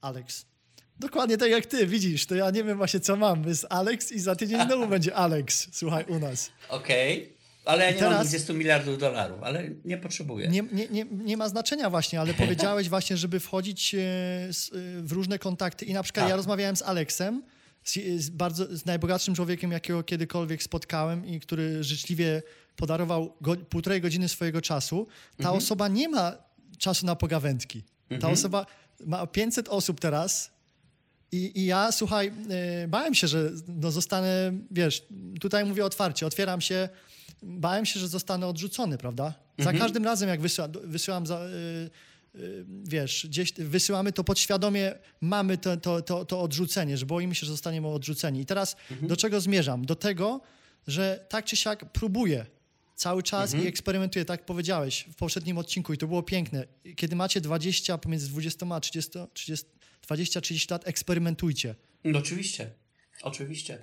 Alex. Dokładnie tak jak ty, widzisz, to ja nie wiem właśnie co mam. Jest Alex i za tydzień znowu będzie Alex, słuchaj, u nas. Okej. Okay. Ale ja nie teraz, mam 20 miliardów dolarów, ale nie potrzebuję. Nie, nie, nie, nie ma znaczenia właśnie, ale powiedziałeś właśnie, żeby wchodzić e, e, w różne kontakty. I na przykład tak. ja rozmawiałem z Aleksem, z, bardzo, z najbogatszym człowiekiem, jakiego kiedykolwiek spotkałem i który życzliwie podarował go, półtorej godziny swojego czasu. Ta mhm. osoba nie ma czasu na pogawędki. Ta mhm. osoba ma 500 osób teraz i, I, ja, słuchaj, yy, bałem się, że no, zostanę, wiesz, tutaj mówię otwarcie, otwieram się, bałem się, że zostanę odrzucony, prawda? Mhm. Za każdym razem, jak wysyłam, wysyłam za, yy, yy, wiesz, gdzieś wysyłamy to podświadomie, mamy to, to, to, to, odrzucenie, że boimy się, że zostaniemy odrzuceni. I teraz mhm. do czego zmierzam? Do tego, że tak czy siak próbuję cały czas mhm. i eksperymentuję, tak powiedziałeś w poprzednim odcinku i to było piękne. Kiedy macie 20, pomiędzy 20 a 30, 30 20-30 lat, eksperymentujcie. No, oczywiście, oczywiście.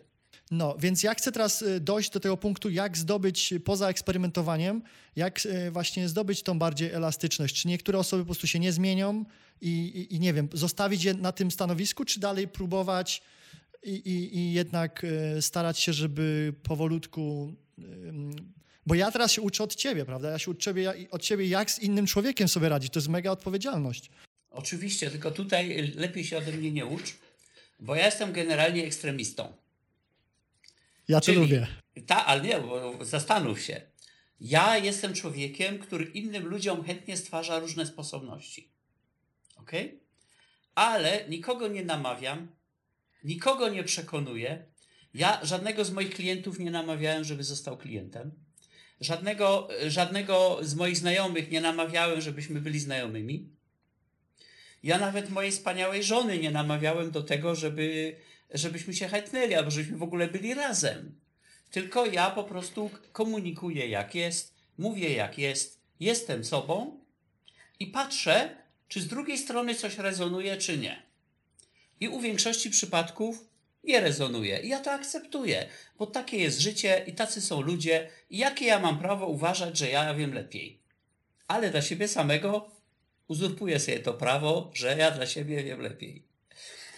No, więc ja chcę teraz y, dojść do tego punktu, jak zdobyć y, poza eksperymentowaniem, jak y, właśnie zdobyć tą bardziej elastyczność. Czy niektóre osoby po prostu się nie zmienią i, i, i nie wiem, zostawić je na tym stanowisku, czy dalej próbować i, i, jednak starać się, żeby powolutku. Bo ja teraz się uczę od ciebie, prawda? Ja się uczę od ciebie, jak z innym człowiekiem sobie radzić. To jest mega odpowiedzialność. Oczywiście, tylko tutaj lepiej się ode mnie nie ucz, bo ja jestem generalnie ekstremistą. Ja to lubię. Ta, ale nie, bo zastanów się. Ja jestem człowiekiem, który innym ludziom chętnie stwarza różne sposobności. Ok? Ale nikogo nie namawiam, nikogo nie przekonuję. Ja żadnego z moich klientów nie namawiałem, żeby został klientem. Żadnego, żadnego z moich znajomych nie namawiałem, żebyśmy byli znajomymi. Ja nawet mojej wspaniałej żony nie namawiałem do tego, żeby, żebyśmy się chętnęli, albo żebyśmy w ogóle byli razem. Tylko ja po prostu komunikuję jak jest, mówię jak jest, jestem sobą i patrzę, czy z drugiej strony coś rezonuje, czy nie. I u większości przypadków nie rezonuje. I ja to akceptuję, bo takie jest życie i tacy są ludzie. I jakie ja mam prawo uważać, że ja wiem lepiej? Ale dla siebie samego uzurpuję sobie to prawo, że ja dla siebie wiem lepiej.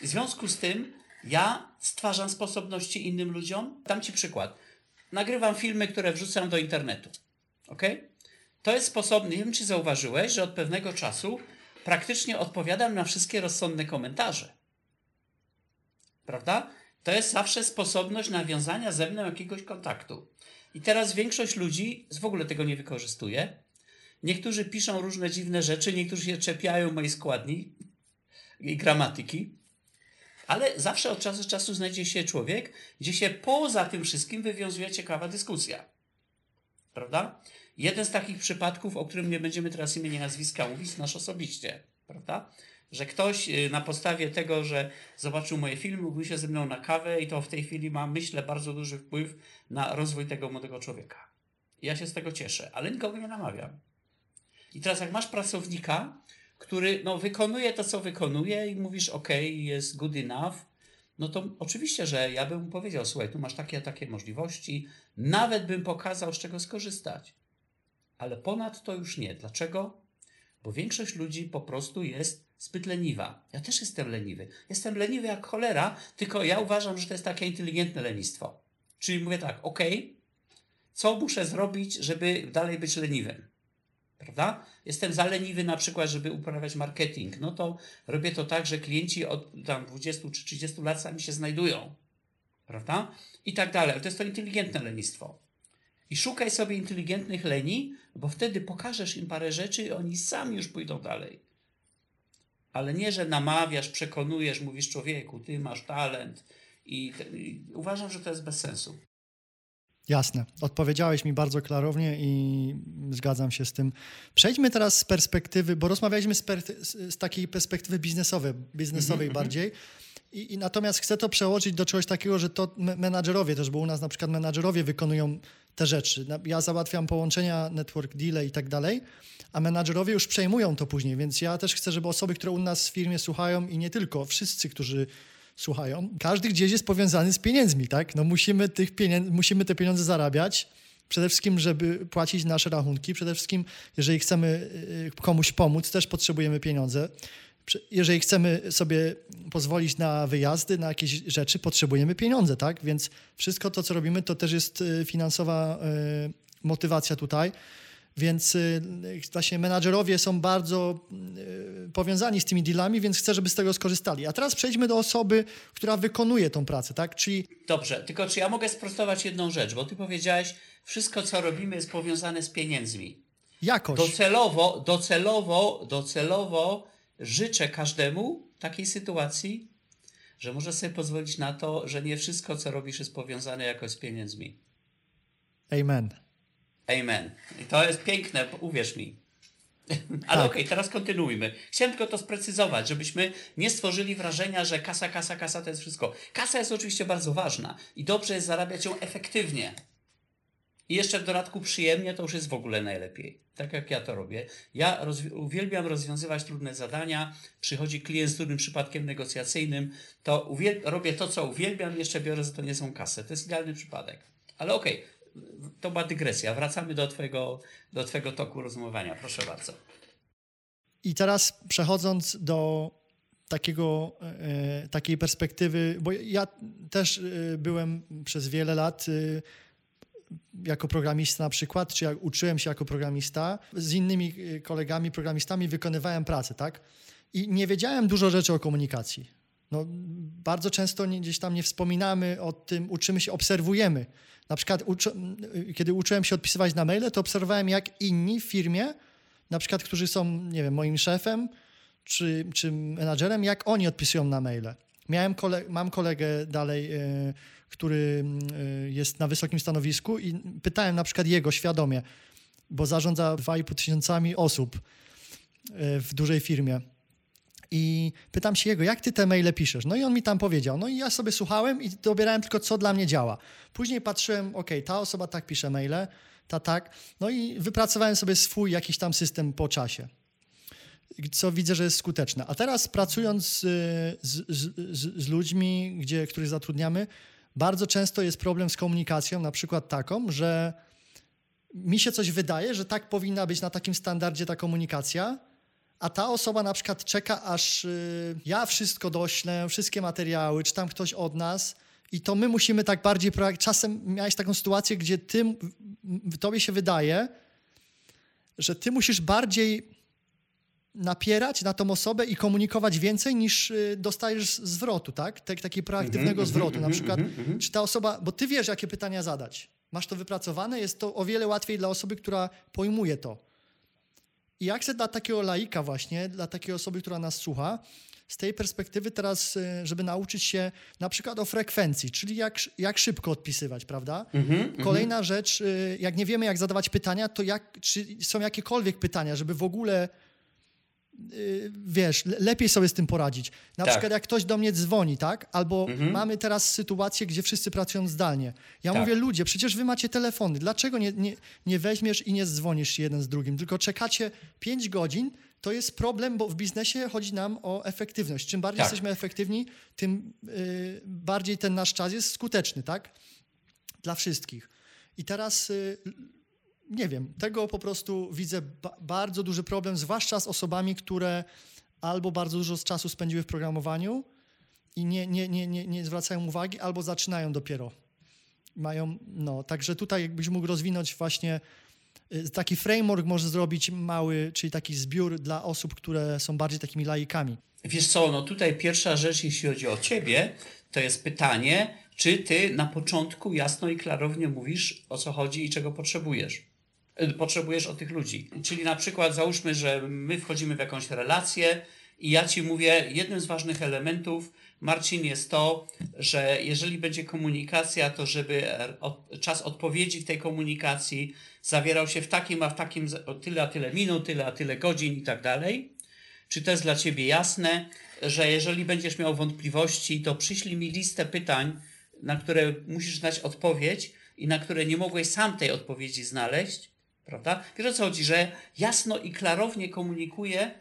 W związku z tym ja stwarzam sposobności innym ludziom. Dam Ci przykład. Nagrywam filmy, które wrzucam do internetu. Ok? To jest sposobny, nie wiem czy zauważyłeś, że od pewnego czasu praktycznie odpowiadam na wszystkie rozsądne komentarze. Prawda? To jest zawsze sposobność nawiązania ze mną jakiegoś kontaktu. I teraz większość ludzi w ogóle tego nie wykorzystuje. Niektórzy piszą różne dziwne rzeczy, niektórzy się czepiają mojej składni i gramatyki, ale zawsze od czasu do czasu znajdzie się człowiek, gdzie się poza tym wszystkim wywiązuje ciekawa dyskusja. Prawda? Jeden z takich przypadków, o którym nie będziemy teraz imienia nazwiska mówić, nasz osobiście. Prawda? Że ktoś y, na podstawie tego, że zobaczył moje filmy, mówił się ze mną na kawę i to w tej chwili ma, myślę, bardzo duży wpływ na rozwój tego młodego człowieka. Ja się z tego cieszę, ale nikogo nie namawiam. I teraz jak masz pracownika, który no, wykonuje to, co wykonuje i mówisz, ok, jest good enough, no to oczywiście, że ja bym powiedział, słuchaj, tu masz takie, takie możliwości, nawet bym pokazał, z czego skorzystać. Ale ponad to już nie. Dlaczego? Bo większość ludzi po prostu jest zbyt leniwa. Ja też jestem leniwy. Jestem leniwy jak cholera, tylko ja uważam, że to jest takie inteligentne lenistwo. Czyli mówię tak, ok, Co muszę zrobić, żeby dalej być leniwym? Prawda? Jestem zaleniwy na przykład, żeby uprawiać marketing. No to robię to tak, że klienci od tam 20 czy 30 lat sami się znajdują. Prawda? I tak dalej. Ale to jest to inteligentne lenistwo. I szukaj sobie inteligentnych leni, bo wtedy pokażesz im parę rzeczy i oni sami już pójdą dalej. Ale nie, że namawiasz, przekonujesz, mówisz człowieku, ty masz talent. I, i uważam, że to jest bez sensu. Jasne. Odpowiedziałeś mi bardzo klarownie i zgadzam się z tym. Przejdźmy teraz z perspektywy, bo rozmawialiśmy z, z takiej perspektywy biznesowej, biznesowej mm -hmm. bardziej. I, I, natomiast chcę to przełożyć do czegoś takiego, że to menadżerowie też, bo u nas na przykład menadżerowie wykonują te rzeczy. Ja załatwiam połączenia, network deal i tak dalej, a menadżerowie już przejmują to później, więc ja też chcę, żeby osoby, które u nas w firmie słuchają i nie tylko, wszyscy, którzy słuchają, każdy gdzieś jest powiązany z pieniędzmi, tak? No musimy, tych pieniędzy, musimy te pieniądze zarabiać, przede wszystkim, żeby płacić nasze rachunki, przede wszystkim, jeżeli chcemy y, komuś pomóc, też potrzebujemy pieniądze. Jeżeli chcemy sobie pozwolić na wyjazdy, na jakieś rzeczy, potrzebujemy pieniądze, tak? Więc wszystko to, co robimy, to też jest y, finansowa y, motywacja tutaj. Więc y, właśnie menadżerowie są bardzo y, powiązani z tymi dealami, więc chcę, żeby z tego skorzystali. A teraz przejdźmy do osoby, która wykonuje tą pracę, tak? Czyli... Dobrze, tylko czy ja mogę sprostować jedną rzecz, bo ty powiedziałeś, wszystko co robimy jest powiązane z pieniędzmi. Jakoś. Docelowo, docelowo, docelowo życzę każdemu takiej sytuacji, że może sobie pozwolić na to, że nie wszystko co robisz jest powiązane jakoś z pieniędzmi. Amen. Amen. I to jest piękne, uwierz mi. Ale tak. okej, okay, teraz kontynuujmy. Chciałem tylko to sprecyzować, żebyśmy nie stworzyli wrażenia, że kasa, kasa, kasa to jest wszystko. Kasa jest oczywiście bardzo ważna i dobrze jest zarabiać ją efektywnie. I jeszcze w dodatku przyjemnie, to już jest w ogóle najlepiej. Tak jak ja to robię. Ja rozwi uwielbiam rozwiązywać trudne zadania. Przychodzi klient z trudnym przypadkiem negocjacyjnym, to robię to, co uwielbiam, jeszcze biorę za to niezłą kasę. To jest idealny przypadek. Ale okej, okay, to była dygresja. Wracamy do twojego, do twojego toku rozumowania. Proszę bardzo. I teraz przechodząc do takiego, e, takiej perspektywy, bo ja też e, byłem przez wiele lat e, jako programista na przykład, czy jak uczyłem się jako programista, z innymi kolegami programistami wykonywałem pracę, tak? I nie wiedziałem dużo rzeczy o komunikacji. No, bardzo często gdzieś tam nie wspominamy o tym, uczymy się, obserwujemy. Na przykład, uczy, kiedy uczyłem się odpisywać na maile, to obserwowałem, jak inni w firmie, na przykład, którzy są, nie wiem, moim szefem czy, czy menadżerem, jak oni odpisują na maile. Miałem kole mam kolegę dalej, y, który y, jest na wysokim stanowisku i pytałem na przykład jego świadomie, bo zarządza 2,5 tysiącami osób y, w dużej firmie i pytam się jego, jak ty te maile piszesz? No i on mi tam powiedział. No i ja sobie słuchałem i dobierałem tylko, co dla mnie działa. Później patrzyłem, ok, ta osoba tak pisze maile, ta tak. No i wypracowałem sobie swój jakiś tam system po czasie, co widzę, że jest skuteczne. A teraz pracując z, z, z, z ludźmi, gdzie, których zatrudniamy, bardzo często jest problem z komunikacją, na przykład taką, że mi się coś wydaje, że tak powinna być na takim standardzie ta komunikacja, a ta osoba na przykład czeka, aż y, ja wszystko doślę, wszystkie materiały, czy tam ktoś od nas. I to my musimy tak bardziej. Czasem miałeś taką sytuację, gdzie ty, tobie się wydaje, że ty musisz bardziej napierać na tą osobę i komunikować więcej niż y, dostajesz zwrotu, tak? tak takiego proaktywnego mm -hmm, zwrotu. Na mhm, przykład, czy ta osoba, bo ty wiesz, jakie pytania zadać. Masz to wypracowane, jest to o wiele łatwiej dla osoby, która pojmuje to. I jak chcę dla takiego laika właśnie, dla takiej osoby, która nas słucha, z tej perspektywy teraz, y, żeby nauczyć się na przykład o frekwencji, czyli jak, jak szybko odpisywać, prawda? Mm -hmm, Kolejna mm -hmm. rzecz, y, jak nie wiemy, jak zadawać pytania, to jak, czy są jakiekolwiek pytania, żeby w ogóle wiesz, lepiej sobie z tym poradzić. Na tak. przykład jak ktoś do mnie dzwoni, tak? Albo mhm. mamy teraz sytuację, gdzie wszyscy pracują zdalnie. Ja tak. mówię, ludzie, przecież wy macie telefony. Dlaczego nie, nie, nie weźmiesz i nie dzwonisz jeden z drugim, tylko czekacie 5 godzin, to jest problem, bo w biznesie chodzi nam o efektywność. Czym bardziej tak. jesteśmy efektywni, tym y, bardziej ten nasz czas jest skuteczny, tak? Dla wszystkich. I teraz y, nie wiem, tego po prostu widzę ba bardzo duży problem, zwłaszcza z osobami, które albo bardzo dużo czasu spędziły w programowaniu i nie, nie, nie, nie, nie zwracają uwagi, albo zaczynają dopiero. mają, no, także tutaj jakbyś mógł rozwinąć właśnie y, taki framework może zrobić mały, czyli taki zbiór dla osób, które są bardziej takimi laikami. Wiesz co, no tutaj pierwsza rzecz, jeśli chodzi o ciebie, to jest pytanie, czy ty na początku jasno i klarownie mówisz, o co chodzi i czego potrzebujesz. Y, potrzebujesz od tych ludzi. Czyli na przykład załóżmy, że my wchodzimy w jakąś relację i ja ci mówię, jednym z ważnych elementów, Marcin, jest to, że jeżeli będzie komunikacja, to żeby czas odpowiedzi w tej komunikacji zawierał się w takim, a w takim tyle, a tyle minut, tyle, a tyle godzin i tak dalej. Czy to jest dla ciebie jasne, że jeżeli będziesz miał wątpliwości, to przyślij mi listę pytań, na które musisz znać odpowiedź i na które nie mogłeś sam tej odpowiedzi znaleźć, prawda? Wiesz o co chodzi, że jasno i klarownie komunikuję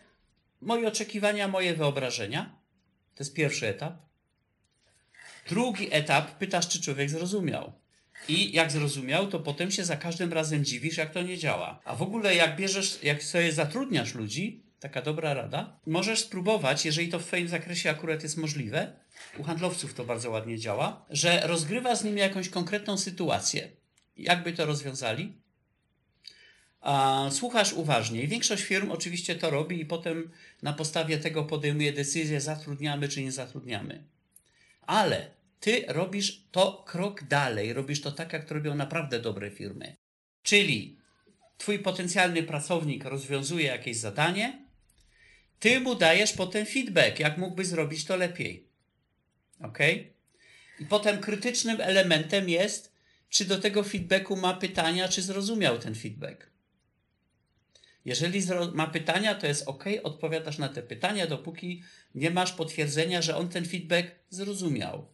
moje oczekiwania, moje wyobrażenia. To jest pierwszy etap. Drugi etap, pytasz, czy człowiek zrozumiał. I jak zrozumiał, to potem się za każdym razem dziwisz, jak to nie działa. A w ogóle, jak bierzesz, jak sobie zatrudniasz ludzi, taka dobra rada, możesz spróbować, jeżeli to w Twoim zakresie akurat jest możliwe, u handlowców to bardzo ładnie działa, że rozgrywa z nimi jakąś konkretną sytuację. Jakby to rozwiązali? A słuchasz uważnie. I większość firm oczywiście to robi i potem na podstawie tego podejmuje decyzję, zatrudniamy czy nie zatrudniamy. Ale ty robisz to krok dalej, robisz to tak, jak to robią naprawdę dobre firmy. Czyli twój potencjalny pracownik rozwiązuje jakieś zadanie, ty mu dajesz potem feedback, jak mógłby zrobić to lepiej. Ok? I potem krytycznym elementem jest, czy do tego feedbacku ma pytania, czy zrozumiał ten feedback. Jeżeli ma pytania, to jest ok, odpowiadasz na te pytania, dopóki nie masz potwierdzenia, że on ten feedback zrozumiał.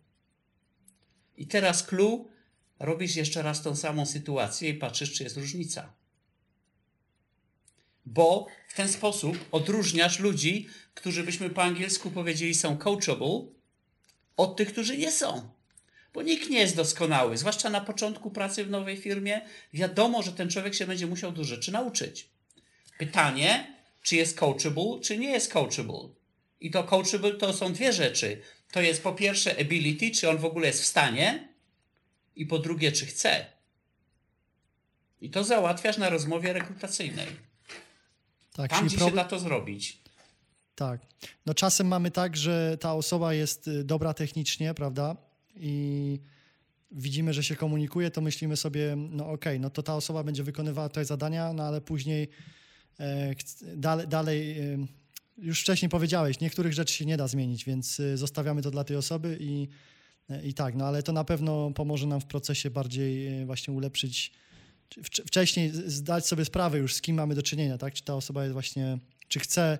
I teraz clue, robisz jeszcze raz tą samą sytuację i patrzysz, czy jest różnica. Bo w ten sposób odróżniasz ludzi, którzy byśmy po angielsku powiedzieli są coachable, od tych, którzy nie są. Bo nikt nie jest doskonały, zwłaszcza na początku pracy w nowej firmie. Wiadomo, że ten człowiek się będzie musiał dużo rzeczy nauczyć. Pytanie, czy jest coachable, czy nie jest coachable. I to coachable to są dwie rzeczy. To jest po pierwsze ability, czy on w ogóle jest w stanie, i po drugie, czy chce. I to załatwiasz na rozmowie rekrutacyjnej. Tak, Tam, gdzie problem... się da to zrobić. Tak. No czasem mamy tak, że ta osoba jest y, dobra technicznie, prawda? I widzimy, że się komunikuje, to myślimy sobie, no okej, okay, no to ta osoba będzie wykonywała te zadania, no ale później dalej, dalej e, już wcześniej powiedziałeś, niektórych rzeczy się nie da zmienić, więc y, zostawiamy to dla tej osoby i, i tak, no ale to na pewno pomoże nam w procesie bardziej właśnie ulepszyć, wcześniej zdać sobie sprawę już z kim mamy do czynienia, tak? Czy ta osoba jest właśnie, czy chce,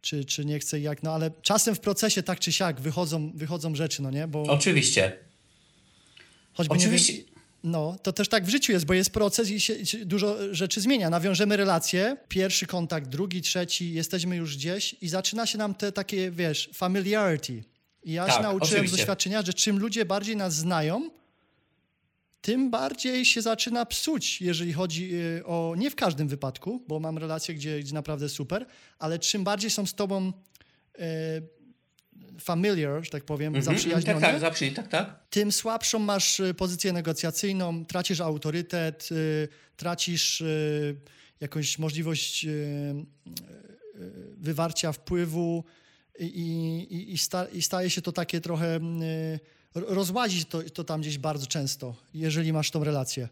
czy, czy nie chce i jak, no ale czasem w procesie tak czy siak wychodzą, wychodzą rzeczy, no nie? Bo Oczywiście. Choćby Oczywiście. Nie wiem, no, to też tak w życiu jest, bo jest proces i się, dużo rzeczy zmienia. Nawiążemy relacje, pierwszy kontakt, drugi, trzeci, jesteśmy już gdzieś i zaczyna się nam te takie, wiesz, familiarity. I ja tak, się nauczyłem oczywiście. z doświadczenia, że czym ludzie bardziej nas znają, tym bardziej się zaczyna psuć, jeżeli chodzi y, o, nie w każdym wypadku, bo mam relacje, gdzie, gdzie naprawdę super, ale czym bardziej są z tobą y, familiar, że tak powiem, mm -hmm, zaprzyjaźnione, tak, tak, zaprzyj, tak, tak. tym słabszą masz y, pozycję negocjacyjną, tracisz autorytet, y, tracisz y, jakąś możliwość wywarcia wpływu i, i, i, sta, i staje się to takie trochę, rozłazić to, to tam gdzieś bardzo często, jeżeli masz tą relację.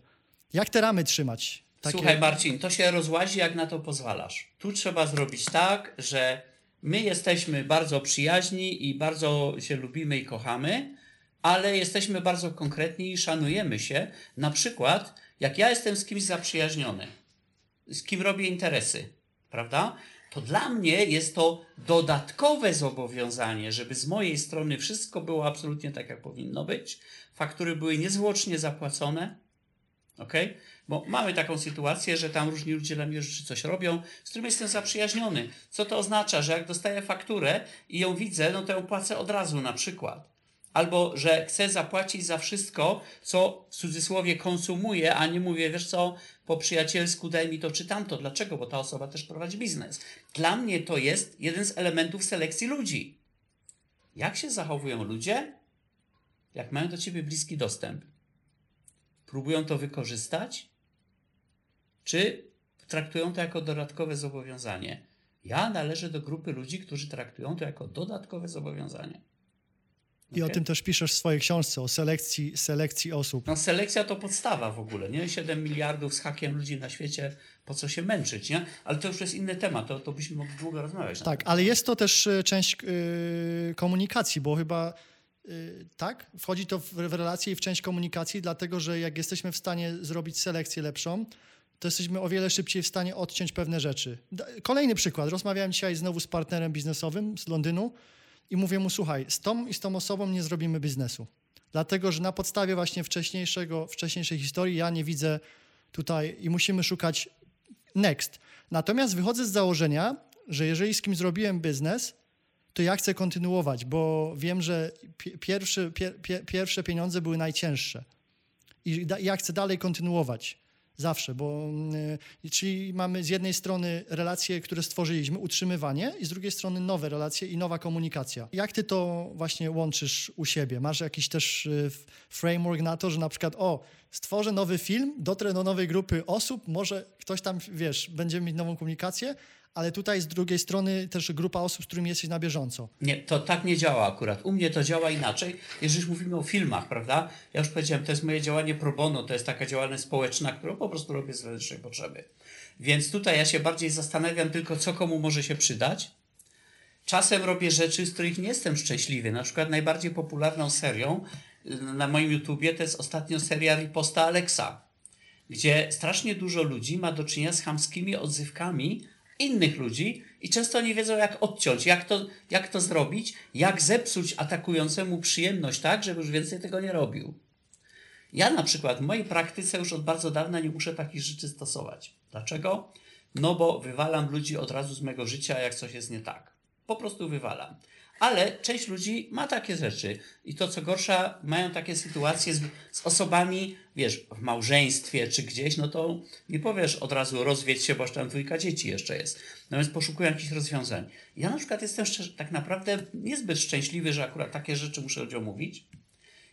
Jak te ramy trzymać? Takie... Słuchaj Marcin, to się rozłazi, jak na to pozwalasz. Tu trzeba zrobić tak, że My jesteśmy bardzo przyjaźni i bardzo się lubimy i kochamy, ale jesteśmy bardzo konkretni i szanujemy się. Na przykład, jak ja jestem z kimś zaprzyjaźniony, z kim robię interesy, prawda? To dla mnie jest to dodatkowe zobowiązanie, żeby z mojej strony wszystko było absolutnie tak, jak powinno być. Faktury były niezwłocznie zapłacone, ok? Bo mamy taką sytuację, że tam różni ludzie dla mnie rzeczy coś robią, z którymi jestem zaprzyjaźniony. Co to oznacza? Że jak dostaję fakturę i ją widzę, no to ją płacę od razu na przykład. Albo, że chcę zapłacić za wszystko, co w cudzysłowie konsumuję, a nie mówię, wiesz co, po przyjacielsku daj mi to czy tamto. Dlaczego? Bo ta osoba też prowadzi biznes. Dla mnie to jest jeden z elementów selekcji ludzi. Jak się zachowują ludzie, jak mają do ciebie bliski dostęp? próbują to wykorzystać, czy traktują to jako dodatkowe zobowiązanie. Ja należę do grupy ludzi, którzy traktują to jako dodatkowe zobowiązanie. I okay? o tym też piszesz w swojej książce, o selekcji, selekcji osób. No selekcja to podstawa w ogóle, nie? 7 miliardów z hakiem ludzi na świecie, po co się męczyć, nie? Ale to już jest inny temat, to, to byśmy mogli długo rozmawiać. Tak, ale jest to też e, część yy, komunikacji, bo chyba yy, tak, wchodzi to w, w relację i w część komunikacji, dlatego że jak jesteśmy w stanie zrobić selekcję lepszą, to jesteśmy o wiele szybciej w stanie odciąć pewne rzeczy. Kolejny przykład. Rozmawiałem dzisiaj znowu z partnerem biznesowym z Londynu, i mówię mu, słuchaj, z tą i z tą osobą nie zrobimy biznesu. Dlatego, że na podstawie właśnie wcześniejszego, wcześniejszej historii ja nie widzę tutaj i musimy szukać next. Natomiast wychodzę z założenia, że jeżeli z kimś zrobiłem biznes, to ja chcę kontynuować, bo wiem, że pierwsze, pier, pierwsze pieniądze były najcięższe. I ja chcę dalej kontynuować. Zawsze, bo y, czyli mamy z jednej strony relacje, które stworzyliśmy, utrzymywanie, i z drugiej strony nowe relacje i nowa komunikacja. Jak ty to właśnie łączysz u siebie? Masz jakiś też y, framework na to, że na przykład, o, stworzę nowy film, dotrę do nowej grupy osób, może ktoś tam, wiesz, będziemy mieć nową komunikację, ale tutaj z drugiej strony też grupa osób, z którymi jesteś na bieżąco. Nie, to tak nie działa akurat. U mnie to działa inaczej. Jeżeli mówimy o filmach, prawda? Ja już powiedziałem, to jest moje działanie pro bono, to jest taka działalność społeczna, którą po prostu robię z wewnętrznej potrzeby. Więc tutaj ja się bardziej zastanawiam tylko, co komu może się przydać. Czasem robię rzeczy, z których nie jestem szczęśliwy. Na przykład najbardziej popularną serią y, na moim YouTubie to jest ostatnio seria Riposta Alexa, gdzie strasznie dużo ludzi ma do czynienia z chamskimi odzywkami innych ludzi i często nie wiedzą, jak odciąć, jak to, jak to zrobić, jak zepsuć atakującemu przyjemność tak, żeby już więcej tego nie robił. Ja na przykład w mojej praktyce już od bardzo dawna nie muszę takich rzeczy stosować. Dlaczego? No bo wywalam ludzi od razu z mego życia, jak coś jest nie tak. Po prostu wywalam. Ale część ludzi ma takie rzeczy i to co gorsza, mają takie sytuacje z, z, osobami, wiesz, w małżeństwie czy gdzieś, no to nie powiesz od razu rozwiedź się, bo tam dwójka dzieci jeszcze jest. Natomiast poszukują jakichś rozwiązań. Ja na przykład jestem szczerze, tak naprawdę niezbyt szczęśliwy, że akurat takie rzeczy muszę ludziom mówić.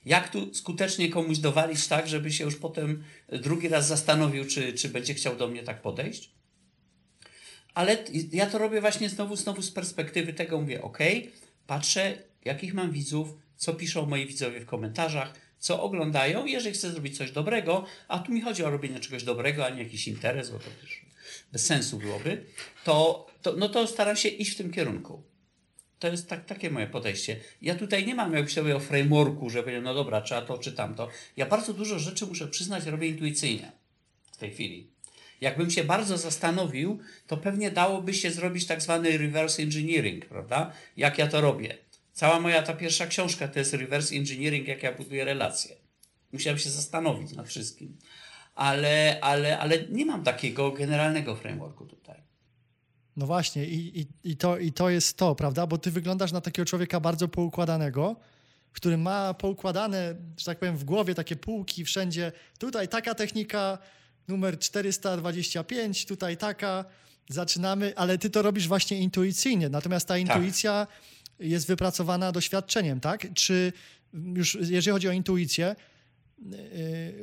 Jak tu skutecznie komuś dowalić tak, żeby się już potem drugi raz zastanowił, czy, czy będzie chciał do mnie tak podejść? Ale ja to robię właśnie znowu, znowu z perspektywy tego, mówię, ok, patrzę, jakich mam widzów, co piszą moi widzowie w komentarzach, co oglądają, jeżeli chcę zrobić coś dobrego, a tu mi chodzi o robienie czegoś dobrego, a nie jakiś interes, bo to też bez sensu byłoby, to, to, no to staram się iść w tym kierunku. To jest tak, takie moje podejście. Ja tutaj nie mam, jakbyś sobie o frameworku, że powiem, no dobra, trzeba to czy tamto. Ja bardzo dużo rzeczy muszę przyznać, robię intuicyjnie w tej chwili. Jakbym się bardzo zastanowił, to pewnie dałoby się zrobić tak zwany reverse engineering, prawda? Jak ja to robię. Cała moja ta pierwsza książka to jest reverse engineering, jak ja buduję relacje. Musiałem się zastanowić nad wszystkim. Ale, ale, ale nie mam takiego generalnego frameworku tutaj. No właśnie, i, i, i, to, i to jest to, prawda? Bo ty wyglądasz na takiego człowieka bardzo poukładanego, który ma poukładane, że tak powiem, w głowie takie półki wszędzie. Tutaj taka technika, numer 425, tutaj taka, zaczynamy, ale ty to robisz właśnie intuicyjnie, natomiast ta tak. intuicja tak. jest wypracowana doświadczeniem, tak? Czy już jeżeli chodzi o intuicję, yy,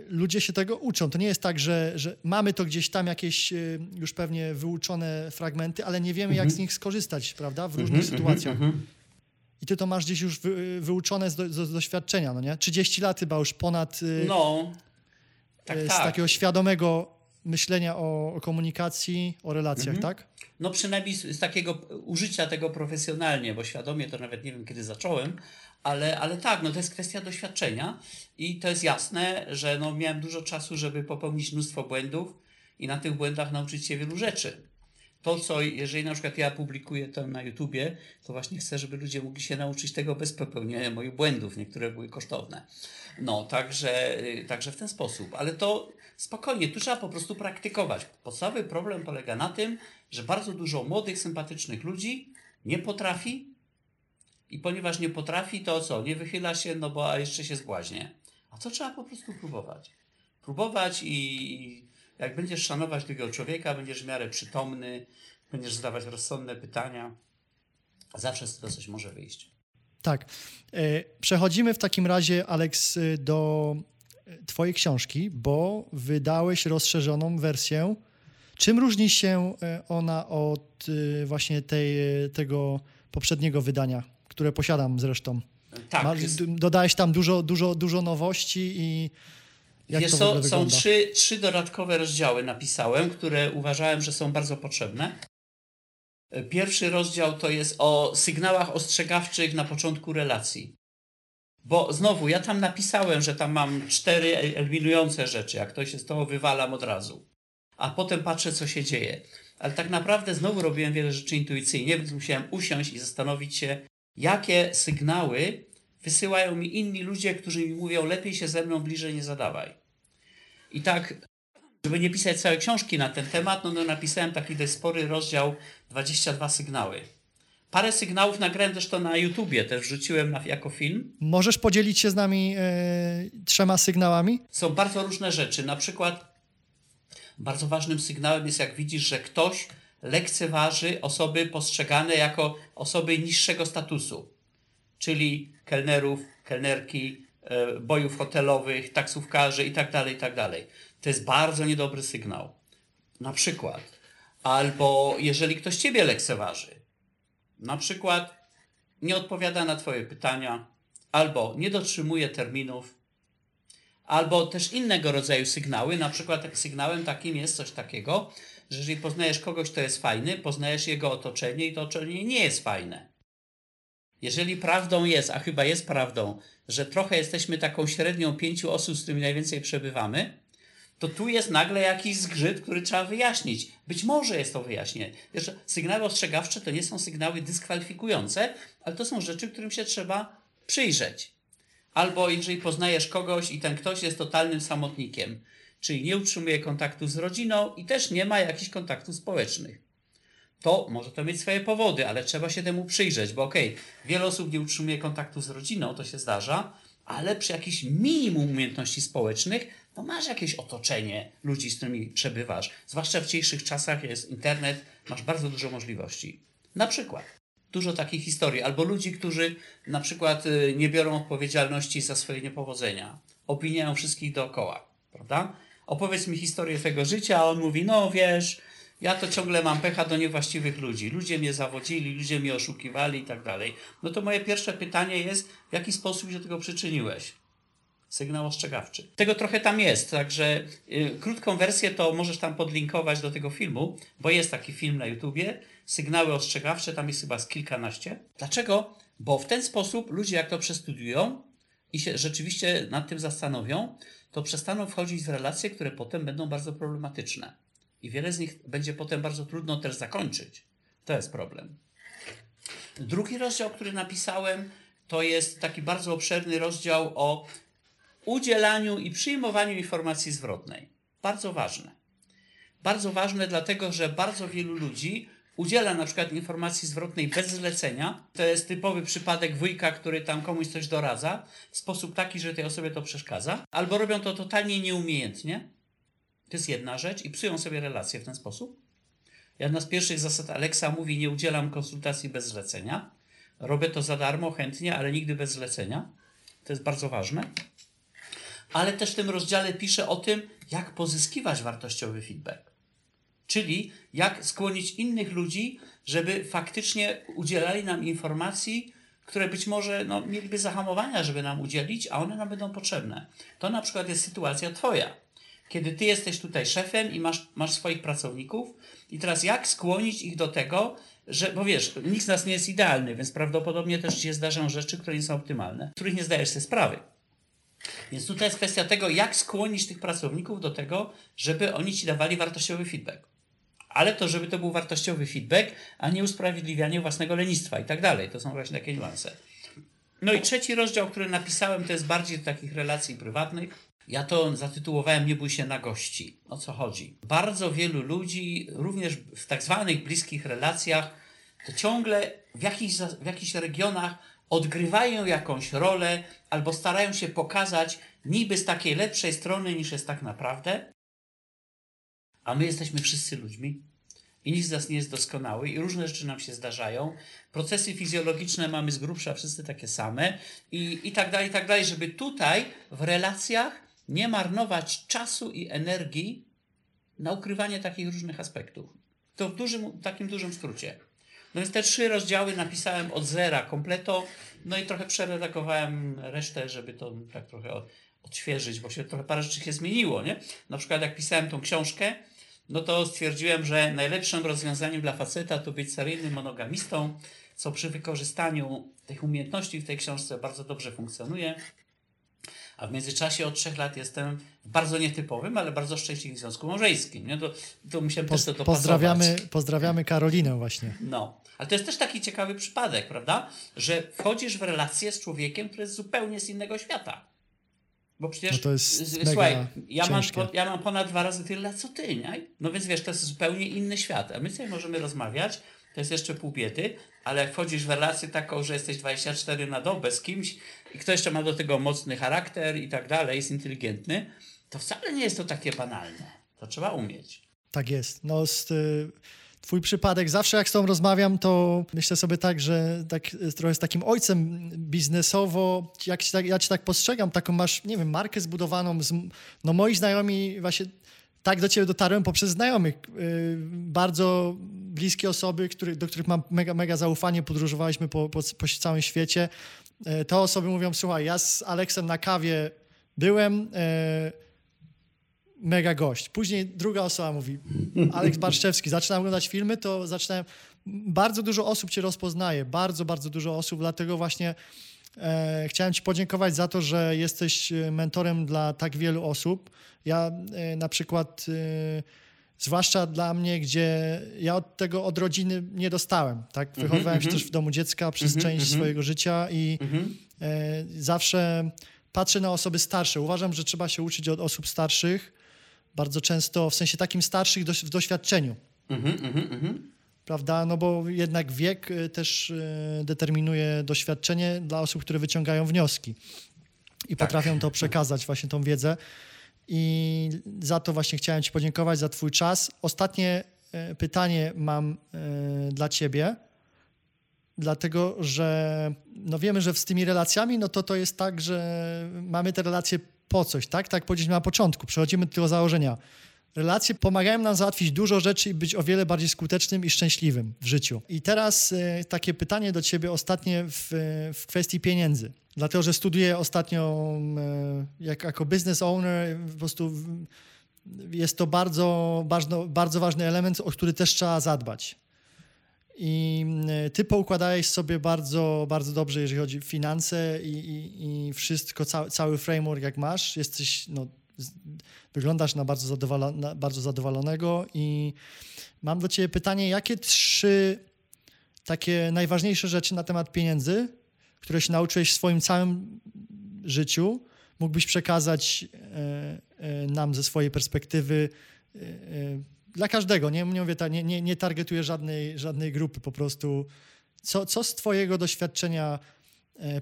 ludzie się tego uczą. To nie jest tak, że, że mamy to gdzieś tam jakieś yy, już pewnie wyuczone fragmenty, ale nie wiemy, jak mhm. z nich skorzystać, prawda? W różnych mhm, sytuacjach. Mhm, I ty to masz gdzieś już wy, wyuczone z, do, z, doświadczenia, no nie? 30 lat chyba już ponad... Yy, no tak, z tak. takiego świadomego myślenia o, o komunikacji, o relacjach, mhm. tak? No przynajmniej z, z, takiego użycia tego profesjonalnie, bo świadomie to nawet nie wiem, kiedy zacząłem, ale, ale tak, no to jest kwestia doświadczenia i to jest jasne, że no miałem dużo czasu, żeby popełnić mnóstwo błędów i na tych błędach nauczyć się wielu rzeczy. To, co jeżeli na przykład ja publikuję to na YouTubie, to właśnie chcę, żeby ludzie mogli się nauczyć tego bez popełnienia moich błędów. Niektóre były kosztowne. No, także, y, także w ten sposób. Ale to spokojnie, tu trzeba po prostu praktykować. Podstawowy problem polega na tym, że bardzo dużo młodych, sympatycznych ludzi nie potrafi i ponieważ nie potrafi, to co? Nie wychyla się, no bo a jeszcze się zbłaźnie. A co trzeba po prostu próbować? Próbować i jak będziesz szanować drugiego człowieka, będziesz w miarę przytomny, będziesz zadawać rozsądne pytania, zawsze z tego coś może wyjść. Tak. E, przechodzimy w takim razie, Alex, do Twojej książki, bo wydałeś rozszerzoną wersję. Czym różni się e, ona od e, właśnie tej, tego poprzedniego wydania, które posiadam zresztą? Tak. Dodałeś tam dużo, dużo, dużo nowości i Wiesz, są, są trzy, trzy dodatkowe rozdziały napisałem, które uważałem, że są bardzo potrzebne. Pierwszy rozdział to jest o sygnałach ostrzegawczych na początku relacji. Bo znowu, ja tam napisałem, że tam mam cztery eliminujące rzeczy, jak to się z toho wywalam od razu. A potem patrzę, co się dzieje. Ale tak naprawdę znowu robiłem wiele rzeczy intuicyjnie, więc musiałem usiąść i zastanowić się, jakie sygnały wysyłają mi inni ludzie, którzy mi mówią, lepiej się ze mną bliżej nie zadawaj. I tak, żeby nie pisać całej książki na ten temat, no, no napisałem taki dość spory rozdział 22 sygnały. Parę sygnałów nagrałem też to na YouTubie, też wrzuciłem na, jako film. Możesz podzielić się z nami e, trzema sygnałami? Są bardzo różne rzeczy. Na przykład bardzo ważnym sygnałem jest, jak widzisz, że ktoś lekceważy osoby postrzegane jako osoby niższego statusu, czyli kelnerów, kelnerki, bojów hotelowych, taksówkarzy itd., tak itd. Tak to jest bardzo niedobry sygnał. Na przykład. Albo jeżeli ktoś ciebie lekceważy, na przykład nie odpowiada na twoje pytania, albo nie dotrzymuje terminów, albo też innego rodzaju sygnały. Na przykład sygnałem takim jest coś takiego, że jeżeli poznajesz kogoś, kto jest fajny, poznajesz jego otoczenie i to otoczenie nie jest fajne. Jeżeli prawdą jest, a chyba jest prawdą, że trochę jesteśmy taką średnią pięciu osób, z którymi najwięcej przebywamy, to tu jest nagle jakiś zgrzyt, który trzeba wyjaśnić. Być może jest to wyjaśnienie. Wiesz, sygnały ostrzegawcze to nie są sygnały dyskwalifikujące, ale to są rzeczy, którym się trzeba przyjrzeć. Albo jeżeli poznajesz kogoś i ten ktoś jest totalnym samotnikiem, czyli nie utrzymuje kontaktu z rodziną i też nie ma jakichś kontaktów społecznych. To może to mieć swoje powody, ale trzeba się temu przyjrzeć, bo okej, okay, wiele osób nie utrzymuje kontaktu z rodziną, to się zdarza, ale przy jakimś minimum umiejętności społecznych, to masz jakieś otoczenie ludzi, z którymi przebywasz. Zwłaszcza w dzisiejszych czasach jest internet, masz bardzo dużo możliwości. Na przykład dużo takich historii, albo ludzi, którzy na przykład y, nie biorą odpowiedzialności za swoje niepowodzenia, opiniają wszystkich dookoła, prawda? Opowiedz mi historię twojego życia, a on mówi, no wiesz, ja to ciągle mam pecha do niewłaściwych ludzi. Ludzie mnie zawodzili, ludzie mnie oszukiwali i tak dalej. No to moje pierwsze pytanie jest, w jaki sposób się do tego przyczyniłeś? Sygnał ostrzegawczy. Tego trochę tam jest, także y, krótką wersję to możesz tam podlinkować do tego filmu, bo jest taki film na YouTubie, sygnały ostrzegawcze, tam jest chyba z kilkanaście. Dlaczego? Bo w ten sposób ludzie jak to przestudiują i się rzeczywiście nad tym zastanowią, to przestaną wchodzić w relacje, które potem będą bardzo problematyczne. I wiele z nich będzie potem bardzo trudno też zakończyć. To jest problem. Drugi rozdział, który napisałem, to jest taki bardzo obszerny rozdział o udzielaniu i przyjmowaniu informacji zwrotnej. Bardzo ważne. Bardzo ważne, dlatego że bardzo wielu ludzi udziela na przykład informacji zwrotnej bez zlecenia. To jest typowy przypadek wujka, który tam komuś coś doradza w sposób taki, że tej osobie to przeszkadza, albo robią to totalnie nieumiejętnie. To jest jedna rzecz i psują sobie relacje w ten sposób. Jedna z pierwszych zasad Alexa mówi: Nie udzielam konsultacji bez zlecenia. Robię to za darmo, chętnie, ale nigdy bez zlecenia. To jest bardzo ważne. Ale też w tym rozdziale pisze o tym, jak pozyskiwać wartościowy feedback. Czyli jak skłonić innych ludzi, żeby faktycznie udzielali nam informacji, które być może no, mieliby zahamowania, żeby nam udzielić, a one nam będą potrzebne. To na przykład jest sytuacja Twoja kiedy ty jesteś tutaj szefem i masz, masz swoich pracowników i teraz jak skłonić ich do tego, że, bo wiesz, nikt z nas nie jest idealny, więc prawdopodobnie też ci się zdarzą rzeczy, które nie są optymalne, których nie zdajesz sobie sprawy. Więc tutaj jest kwestia tego, jak skłonić tych pracowników do tego, żeby oni ci dawali wartościowy feedback. Ale to, żeby to był wartościowy feedback, a nie usprawiedliwianie własnego lenistwa i tak dalej. To są właśnie takie niuanse. No i trzeci rozdział, który napisałem, to jest bardziej do takich relacji prywatnych. Ja to zatytułowałem Nie bój się na gości. O co chodzi? Bardzo wielu ludzi, również w tak zwanych bliskich relacjach, to ciągle w jakichś, w jakichś regionach odgrywają jakąś rolę albo starają się pokazać niby z takiej lepszej strony niż jest tak naprawdę. A my jesteśmy wszyscy ludźmi i nikt z nas nie jest doskonały i różne rzeczy nam się zdarzają. Procesy fizjologiczne mamy z grubsza wszyscy takie same i, i tak dalej, i tak dalej, żeby tutaj w relacjach nie marnować czasu i energii na ukrywanie takich różnych aspektów. To w dużym, takim dużym skrócie. No więc te trzy rozdziały napisałem od zera, kompleto, no i trochę przeredagowałem resztę, żeby to tak trochę odświeżyć, bo się trochę parę rzeczy się zmieniło, nie? Na przykład jak pisałem tą książkę, no to stwierdziłem, że najlepszym rozwiązaniem dla faceta to być seryjnym monogamistą, co przy wykorzystaniu tych umiejętności w tej książce bardzo dobrze funkcjonuje. A w międzyczasie od trzech lat jestem w bardzo nietypowym, ale bardzo szczęśliwym związku małżeńskim. Nie? To, to musiałem Poz, też to pozdrawiamy, pozdrawiamy Karolinę właśnie. No, ale to jest też taki ciekawy przypadek, prawda? Że wchodzisz w relację z człowiekiem, który jest zupełnie z innego świata. Bo przecież, no to jest słuchaj, ja mam, ja mam ponad dwa razy tyle lat co ty, nie? No więc wiesz, to jest zupełnie inny świat. A my sobie możemy rozmawiać, to jest jeszcze pół biedy, ale wchodzisz w relację taką, że jesteś 24 na dobę z kimś i kto jeszcze ma do tego mocny charakter i tak dalej, jest inteligentny, to wcale nie jest to takie banalne. To trzeba umieć. Tak jest. No, z, y, twój przypadek, zawsze jak z tobą rozmawiam, to myślę sobie tak, że tak, trochę z takim ojcem biznesowo, jak ci tak, ja cię tak postrzegam, taką masz, nie wiem, markę zbudowaną, z, no moi znajomi właśnie tak do ciebie dotarłem poprzez znajomych. Y, bardzo bliskie osoby, który, do których mam mega, mega zaufanie, podróżowaliśmy po, po, po całym świecie. Y, te osoby mówią, słuchaj, ja z Aleksem na kawie byłem, y, mega gość. Później druga osoba mówi, Aleks Barszczewski, zaczynam oglądać filmy, to zaczynałem, bardzo dużo osób cię rozpoznaje, bardzo, bardzo dużo osób, dlatego właśnie E, chciałem Ci podziękować za to, że jesteś e, mentorem dla tak wielu osób. Ja e, na przykład, zwłaszcza dla mnie, gdzie ja od tego od rodziny nie dostałem. Tak? Mhm, Wychowywałem się mhm. też w domu dziecka przez mhm, część swojego życia i zawsze patrzę na osoby starsze. Uważam, że trzeba się uczyć od osób starszych, bardzo często w sensie takim starszych w doświadczeniu prawda? No bo jednak wiek y, też y, determinuje doświadczenie dla osób, które wyciągają wnioski i tak. potrafią to przekazać, właśnie tą wiedzę. I za to właśnie chciałem Ci podziękować za Twój czas. Ostatnie y, pytanie mam dla Ciebie, dlatego że no wiemy, że z tymi relacjami, no to to jest tak, że mamy te relacje po coś, tak? Tak powiedzieliśmy na początku, przechodzimy do tego założenia Relacje pomagają nam załatwić dużo rzeczy i być o wiele bardziej skutecznym i szczęśliwym w życiu. I teraz e, takie pytanie do Ciebie ostatnie w, w kwestii pieniędzy. Dlatego, że studiuję ostatnio e, jak, jako business owner, po prostu jest to bardzo, bardzo, bardzo ważny element, o który też trzeba zadbać. I e, ty poukładałeś sobie bardzo, bardzo dobrze, jeżeli chodzi o finanse i, i, i wszystko, cały, cały framework jak masz. Jesteś no, wyglądasz na bardzo, zadowolona, bardzo zadowolonego i mam do Ciebie pytanie, jakie trzy takie najważniejsze rzeczy na temat pieniędzy, które się nauczyłeś w swoim całym życiu, mógłbyś przekazać e, e, nam ze swojej perspektywy e, dla każdego, nie, nie, mówię, nie, nie, nie targetuję żadnej, żadnej grupy, po prostu. Co, co z Twojego doświadczenia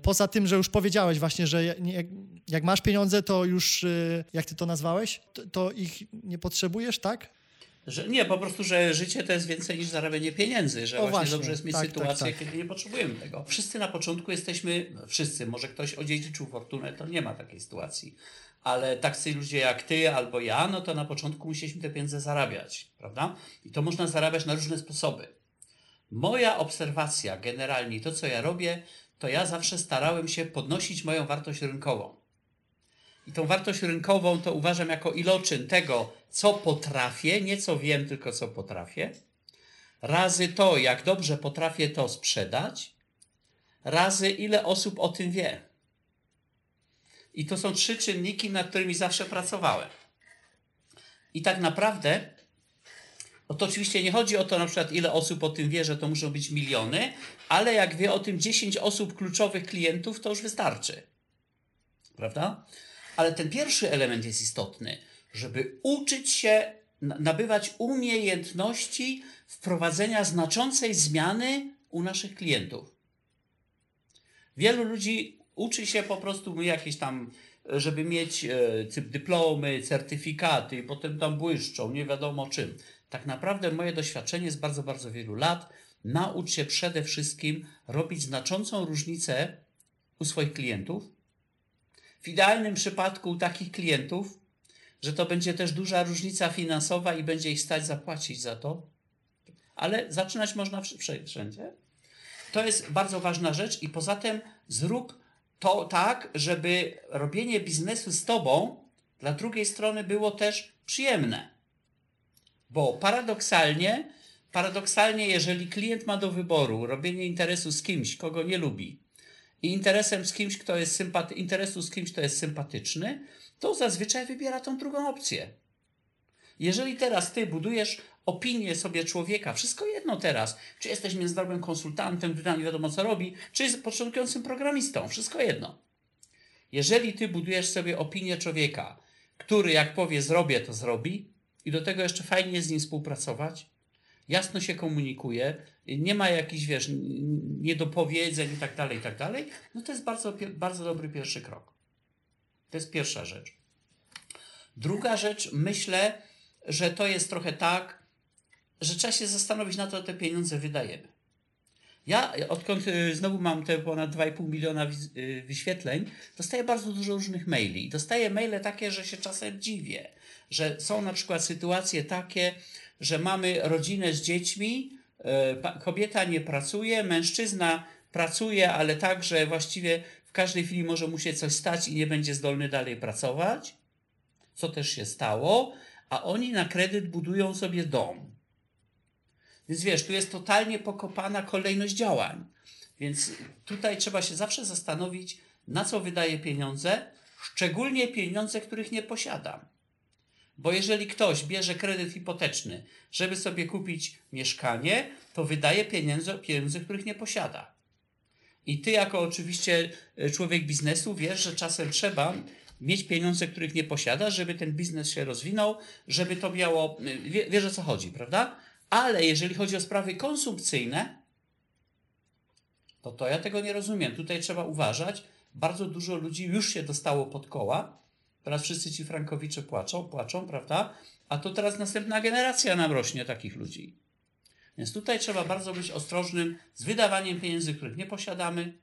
poza tym, że już powiedziałeś właśnie, że jak, jak masz pieniądze, to już, e, jak ty to nazwałeś, to, to, ich nie potrzebujesz, tak? Że, nie, po prostu, że życie to jest więcej niż zarabianie pieniędzy, że o, właśnie, właśnie, dobrze jest mieć tak, tak sytuację, tak, tak. kiedy nie potrzebujemy tego. Wszyscy na początku jesteśmy, no wszyscy, może ktoś odziedziczył fortunę, to nie ma takiej sytuacji. Ale tacy ludzie jak ty albo ja, no to na początku musieliśmy te pieniądze zarabiać, prawda? I to można zarabiać na różne sposoby. Moja obserwacja generalnie, to co ja robię, to ja zawsze starałem się podnosić moją wartość rynkową. I tą wartość rynkową to uważam jako iloczyn tego, co potrafię, nie co wiem, tylko co potrafię, razy to, jak dobrze potrafię to sprzedać, razy ile osób o tym wie. I to są trzy czynniki, nad którymi zawsze pracowałem. I tak naprawdę no to oczywiście nie chodzi o to na przykład ile osób o tym wie, że to muszą być miliony, ale jak wie o tym 10 osób kluczowych klientów, to już wystarczy. Prawda? Ale ten pierwszy element jest istotny, żeby uczyć się nabywać umiejętności wprowadzenia znaczącej zmiany u naszych klientów. Wielu ludzi uczy się po prostu jakieś tam, żeby mieć e, dyplomy, certyfikaty i potem tam błyszczą, nie wiadomo czym. Tak naprawdę moje doświadczenie z bardzo, bardzo wielu lat naucz się przede wszystkim robić znaczącą różnicę u swoich klientów W idealnym przypadku takich klientów, że to będzie też duża różnica finansowa i będzie ich stać zapłacić za to, ale zaczynać można wszędzie. To jest bardzo ważna rzecz i poza tym zrób to tak, żeby robienie biznesu z tobą dla drugiej strony było też przyjemne. Bo paradoksalnie, paradoksalnie, jeżeli klient ma do wyboru robienie interesu z kimś, kogo nie lubi, i interesem z kimś, kto jest sympaty- interesu z kimś, kto jest sympatyczny, to zazwyczaj wybiera tą drugą opcję. Jeżeli teraz ty budujesz opinię sobie człowieka, wszystko jedno teraz, czy jesteś międzynarodowym konsultantem, który nie wiadomo co robi, czy jest początkującym programistą, wszystko jedno. Jeżeli ty budujesz sobie opinię człowieka, który jak powie zrobię, to zrobi i do tego jeszcze fajnie z nim współpracować, jasno się komunikuje, nie ma jakichś, wiesz, niedopowiedzeń i tak dalej, i tak dalej, no to jest bardzo, bardzo dobry pierwszy krok. To jest pierwsza rzecz. Druga rzecz, myślę, że to jest trochę tak, że trzeba się zastanowić na to, te pieniądze wydajemy. Ja, odkąd y, znowu mam te ponad 2,5 miliona y, wyświetleń, dostaję bardzo dużo różnych maili. I dostaję maile takie, że się czasem dziwię, że są na przykład sytuacje takie, że mamy rodzinę z dziećmi, y, kobieta nie pracuje, mężczyzna pracuje, ale tak, że właściwie w każdej chwili może mu się coś stać i nie będzie zdolny dalej pracować, co też się stało, a oni na kredyt budują sobie dom. Więc wiesz, tu jest totalnie pokopana kolejność działań. Więc tutaj trzeba się zawsze zastanowić, na co wydaje pieniądze, szczególnie pieniądze, których nie posiadam. Bo jeżeli ktoś bierze kredyt hipoteczny, żeby sobie kupić mieszkanie, to wydaje pieniądze, pieniądze, których nie posiada. I ty, jako oczywiście e, człowiek biznesu, wiesz, że czasem trzeba mieć pieniądze, których nie posiada, żeby ten biznes się rozwinął, żeby to miało. E, wie, wiesz o co chodzi, prawda? Ale jeżeli chodzi o sprawy konsumpcyjne, to to ja tego nie rozumiem. Tutaj trzeba uważać. Bardzo dużo ludzi już się dostało pod koła. Teraz wszyscy ci frankowicze płaczą, płaczą, prawda? A to teraz następna generacja nam rośnie takich ludzi. Więc tutaj trzeba bardzo być ostrożnym z wydawaniem pieniędzy, których nie posiadamy.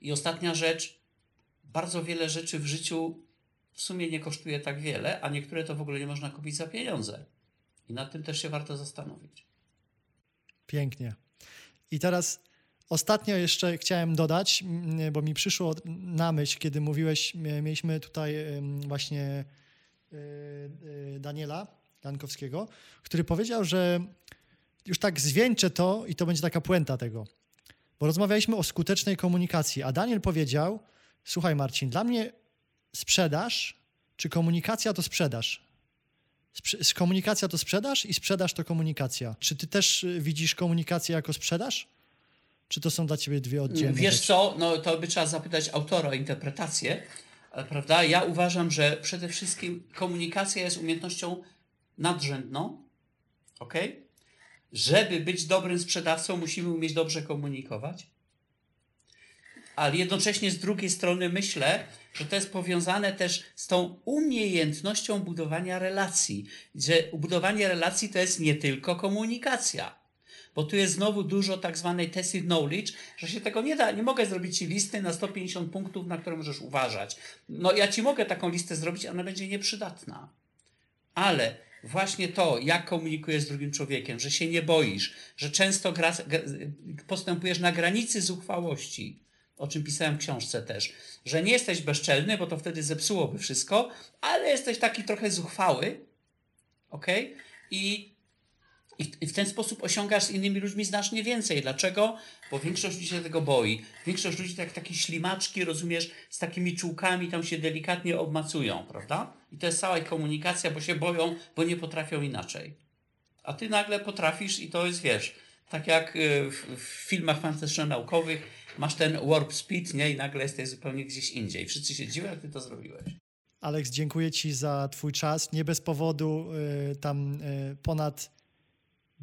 I ostatnia rzecz, bardzo wiele rzeczy w życiu w sumie nie kosztuje tak wiele, a niektóre to w ogóle nie można kupić za pieniądze. I nad tym też się warto zastanowić. Pięknie. I teraz ostatnio jeszcze chciałem dodać, bo mi przyszło na myśl, kiedy mówiłeś, mieliśmy tutaj właśnie y, y, Daniela Jankowskiego, który powiedział, że już tak zwieńczę to i to będzie taka puenta tego. Bo rozmawialiśmy o skutecznej komunikacji, a Daniel powiedział: Słuchaj, Marcin, dla mnie sprzedaż czy komunikacja to sprzedaż. Sprze komunikacja to sprzedaż i sprzedaż to komunikacja. Czy ty też y, widzisz komunikację jako sprzedaż? Czy to są dla ciebie dwie oddzielne Wiesz rzeczy? co, no to by trzeba zapytać autora o interpretację, prawda? Ja uważam, że przede wszystkim komunikacja jest umiejętnością nadrzędną, ok? Żeby być dobrym sprzedawcą, musimy umieć dobrze komunikować. Ale jednocześnie z drugiej strony myślę, że to jest powiązane też z tą umiejętnością budowania relacji. Że budowanie relacji to jest nie tylko komunikacja. Bo tu jest znowu dużo tak zwanej tacit knowledge, że się tego nie da. Nie mogę zrobić ci listy na 150 punktów, na które możesz uważać. No ja ci mogę taką listę zrobić, ona będzie nieprzydatna. Ale właśnie to, jak komunikujesz z drugim człowiekiem, że się nie boisz, że często gra, postępujesz na granicy zuchwałości, o czym pisałem w książce też, że nie jesteś bezczelny, bo to wtedy zepsułoby wszystko, ale jesteś taki trochę zuchwały, ok? I, i, w ten sposób osiągasz z innymi ludźmi znacznie więcej. Dlaczego? Bo większość ludzi się tego boi. Większość ludzi tak takie ślimaczki, rozumiesz, z takimi czułkami tam się delikatnie obmacują, prawda? I to jest cała komunikacja, bo się boją, bo nie potrafią inaczej. A ty nagle potrafisz i to jest, wiesz, tak jak y, w, w filmach fantastyczno-naukowych, masz ten warp speed, nie? I nagle jesteś zupełnie gdzieś indziej. Wszyscy się dziwią, jak ty to zrobiłeś. Aleks, dziękuję Ci za Twój czas. Nie bez powodu y, tam y, ponad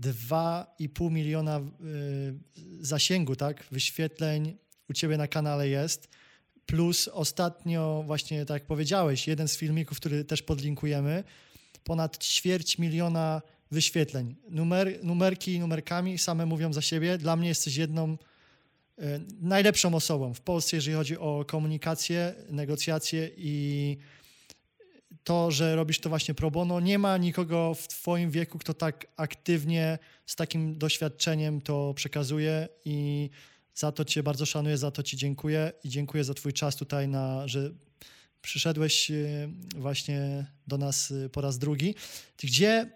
2,5 miliona y, zasięgu, tak? Wyświetleń u Ciebie na kanale jest. Plus ostatnio, właśnie tak jak powiedziałeś, jeden z filmików, który też podlinkujemy, ponad ćwierć miliona wyświetleń. Numer, numerki numerkami same mówią za siebie. Dla mnie jesteś jedną najlepszą osobą w Polsce, jeżeli chodzi o komunikację, negocjacje i to, że robisz to właśnie pro bono. Nie ma nikogo w Twoim wieku, kto tak aktywnie, z takim doświadczeniem to przekazuje i za to Cię bardzo szanuję, za to Ci dziękuję i dziękuję za Twój czas tutaj, na, że przyszedłeś e, właśnie do nas e, po raz drugi. Gdzie e,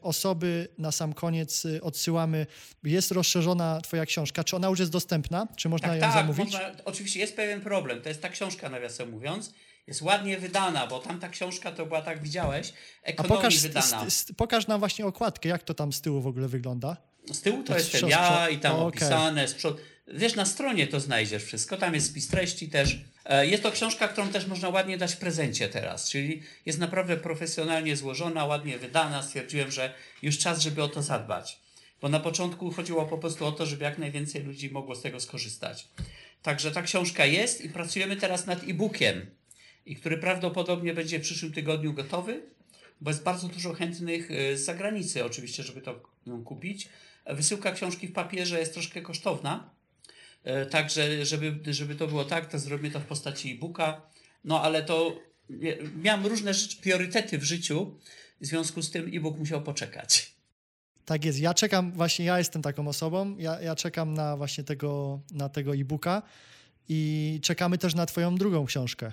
osoby na sam koniec odsyłamy? Jest rozszerzona Twoja książka. Czy ona już jest dostępna? Czy można tak, ją tak, zamówić? Można, oczywiście jest pewien problem. To jest ta książka, nawiasem mówiąc. Jest ładnie wydana, bo tamta książka to była, tak widziałeś, ekonomii A pokaż, wydana. Z, z, pokaż nam właśnie okładkę, jak to tam z tyłu w ogóle wygląda. Z tyłu to, To jestem ja i tam opisane, z przodu. Wiesz, na stronie to znajdziesz wszystko, tam jest spis treści też. E, jest to książka, którą też można ładnie dać w prezencie teraz, czyli jest naprawdę profesjonalnie złożona, ładnie wydana. Stwierdziłem, że już czas, żeby o to zadbać. Bo na początku chodziło po prostu o to, żeby jak najwięcej ludzi mogło z tego skorzystać. Także ta książka jest i pracujemy teraz nad e-bookiem, i który prawdopodobnie będzie w przyszłym tygodniu gotowy, bo jest bardzo dużo chętnych e, z zagranicy oczywiście, żeby to kupić. Wysyłka książki w papierze jest troszkę kosztowna, E, także, żeby, żeby to było tak, to zrobimy to w postaci e-booka. No ale to miałem różne rzeczy, priorytety w życiu, w związku z tym e-book musiał poczekać. Tak jest. Ja czekam, właśnie ja jestem taką osobą. Ja, ja czekam na właśnie tego, na tego e-booka i czekamy też na Twoją drugą książkę.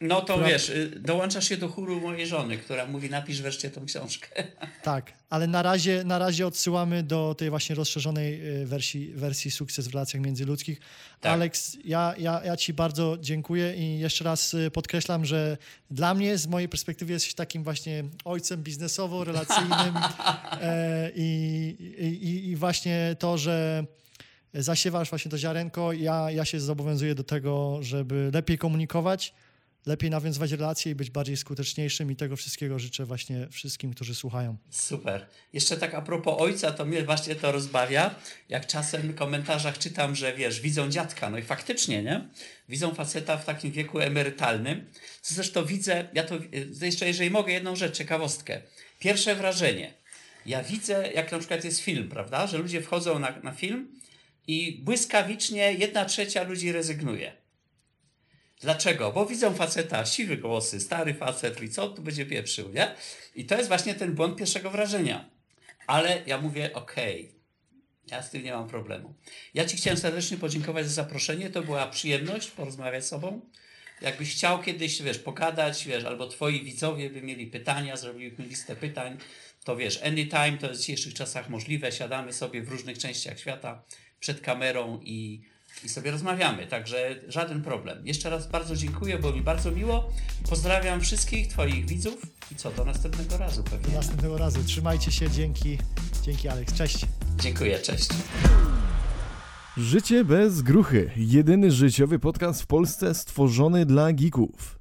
No to która... wiesz, y, dołączasz się do chóru mojej żony, która mówi napisz wreszcie tą książkę. Tak, ale na razie, na razie odsyłamy do tej właśnie rozszerzonej y, wersji, wersji Sukces w relacjach międzyludzkich. Tak. Alex, ja, ja, ja Ci bardzo dziękuję i jeszcze raz y, podkreślam, że dla mnie, z mojej perspektywy jesteś takim właśnie ojcem biznesowo-relacyjnym e, i, i, i właśnie to, że zasiewasz właśnie to ziarenko, ja, ja się zobowiązuję do tego, żeby lepiej komunikować, lepiej nawiązywać relacje i być bardziej skuteczniejszym i tego wszystkiego życzę właśnie wszystkim, którzy słuchają. Super. Jeszcze tak a propos ojca, to mnie właśnie to rozbawia, jak czasem w komentarzach czytam, że wiesz, widzą dziadka, no i faktycznie, nie? Widzą faceta w takim wieku emerytalnym. Zresztą widzę, ja to jeszcze jeżeli mogę jedną rzecz, ciekawostkę. Pierwsze wrażenie. Ja widzę, jak na przykład jest film, prawda, że ludzie wchodzą na, na film i błyskawicznie jedna trzecia ludzi rezygnuje. Dlaczego? Bo widzą faceta, siwy głosy, stary facet i co tu będzie pieprzył, nie? I to jest właśnie ten błąd pierwszego wrażenia. Ale ja mówię, okej, okay, ja z tym nie mam problemu. Ja Ci chciałem serdecznie podziękować za zaproszenie. To była przyjemność porozmawiać z Tobą. Jakbyś chciał kiedyś, wiesz, pogadać, wiesz, albo Twoi widzowie by mieli pytania, zrobiliśmy listę pytań, to wiesz, anytime to jest w dzisiejszych czasach możliwe. Siadamy sobie w różnych częściach świata przed kamerą i i sobie rozmawiamy, także żaden problem. Jeszcze raz bardzo dziękuję, było mi bardzo miło. Pozdrawiam wszystkich Twoich widzów i co, do następnego razu pewnie. Do następnego razu. Trzymajcie się, dzięki. Dzięki Aleks, cześć. Dziękuję, cześć. Życie bez gruchy. Jedyny życiowy podcast w Polsce stworzony dla geeków.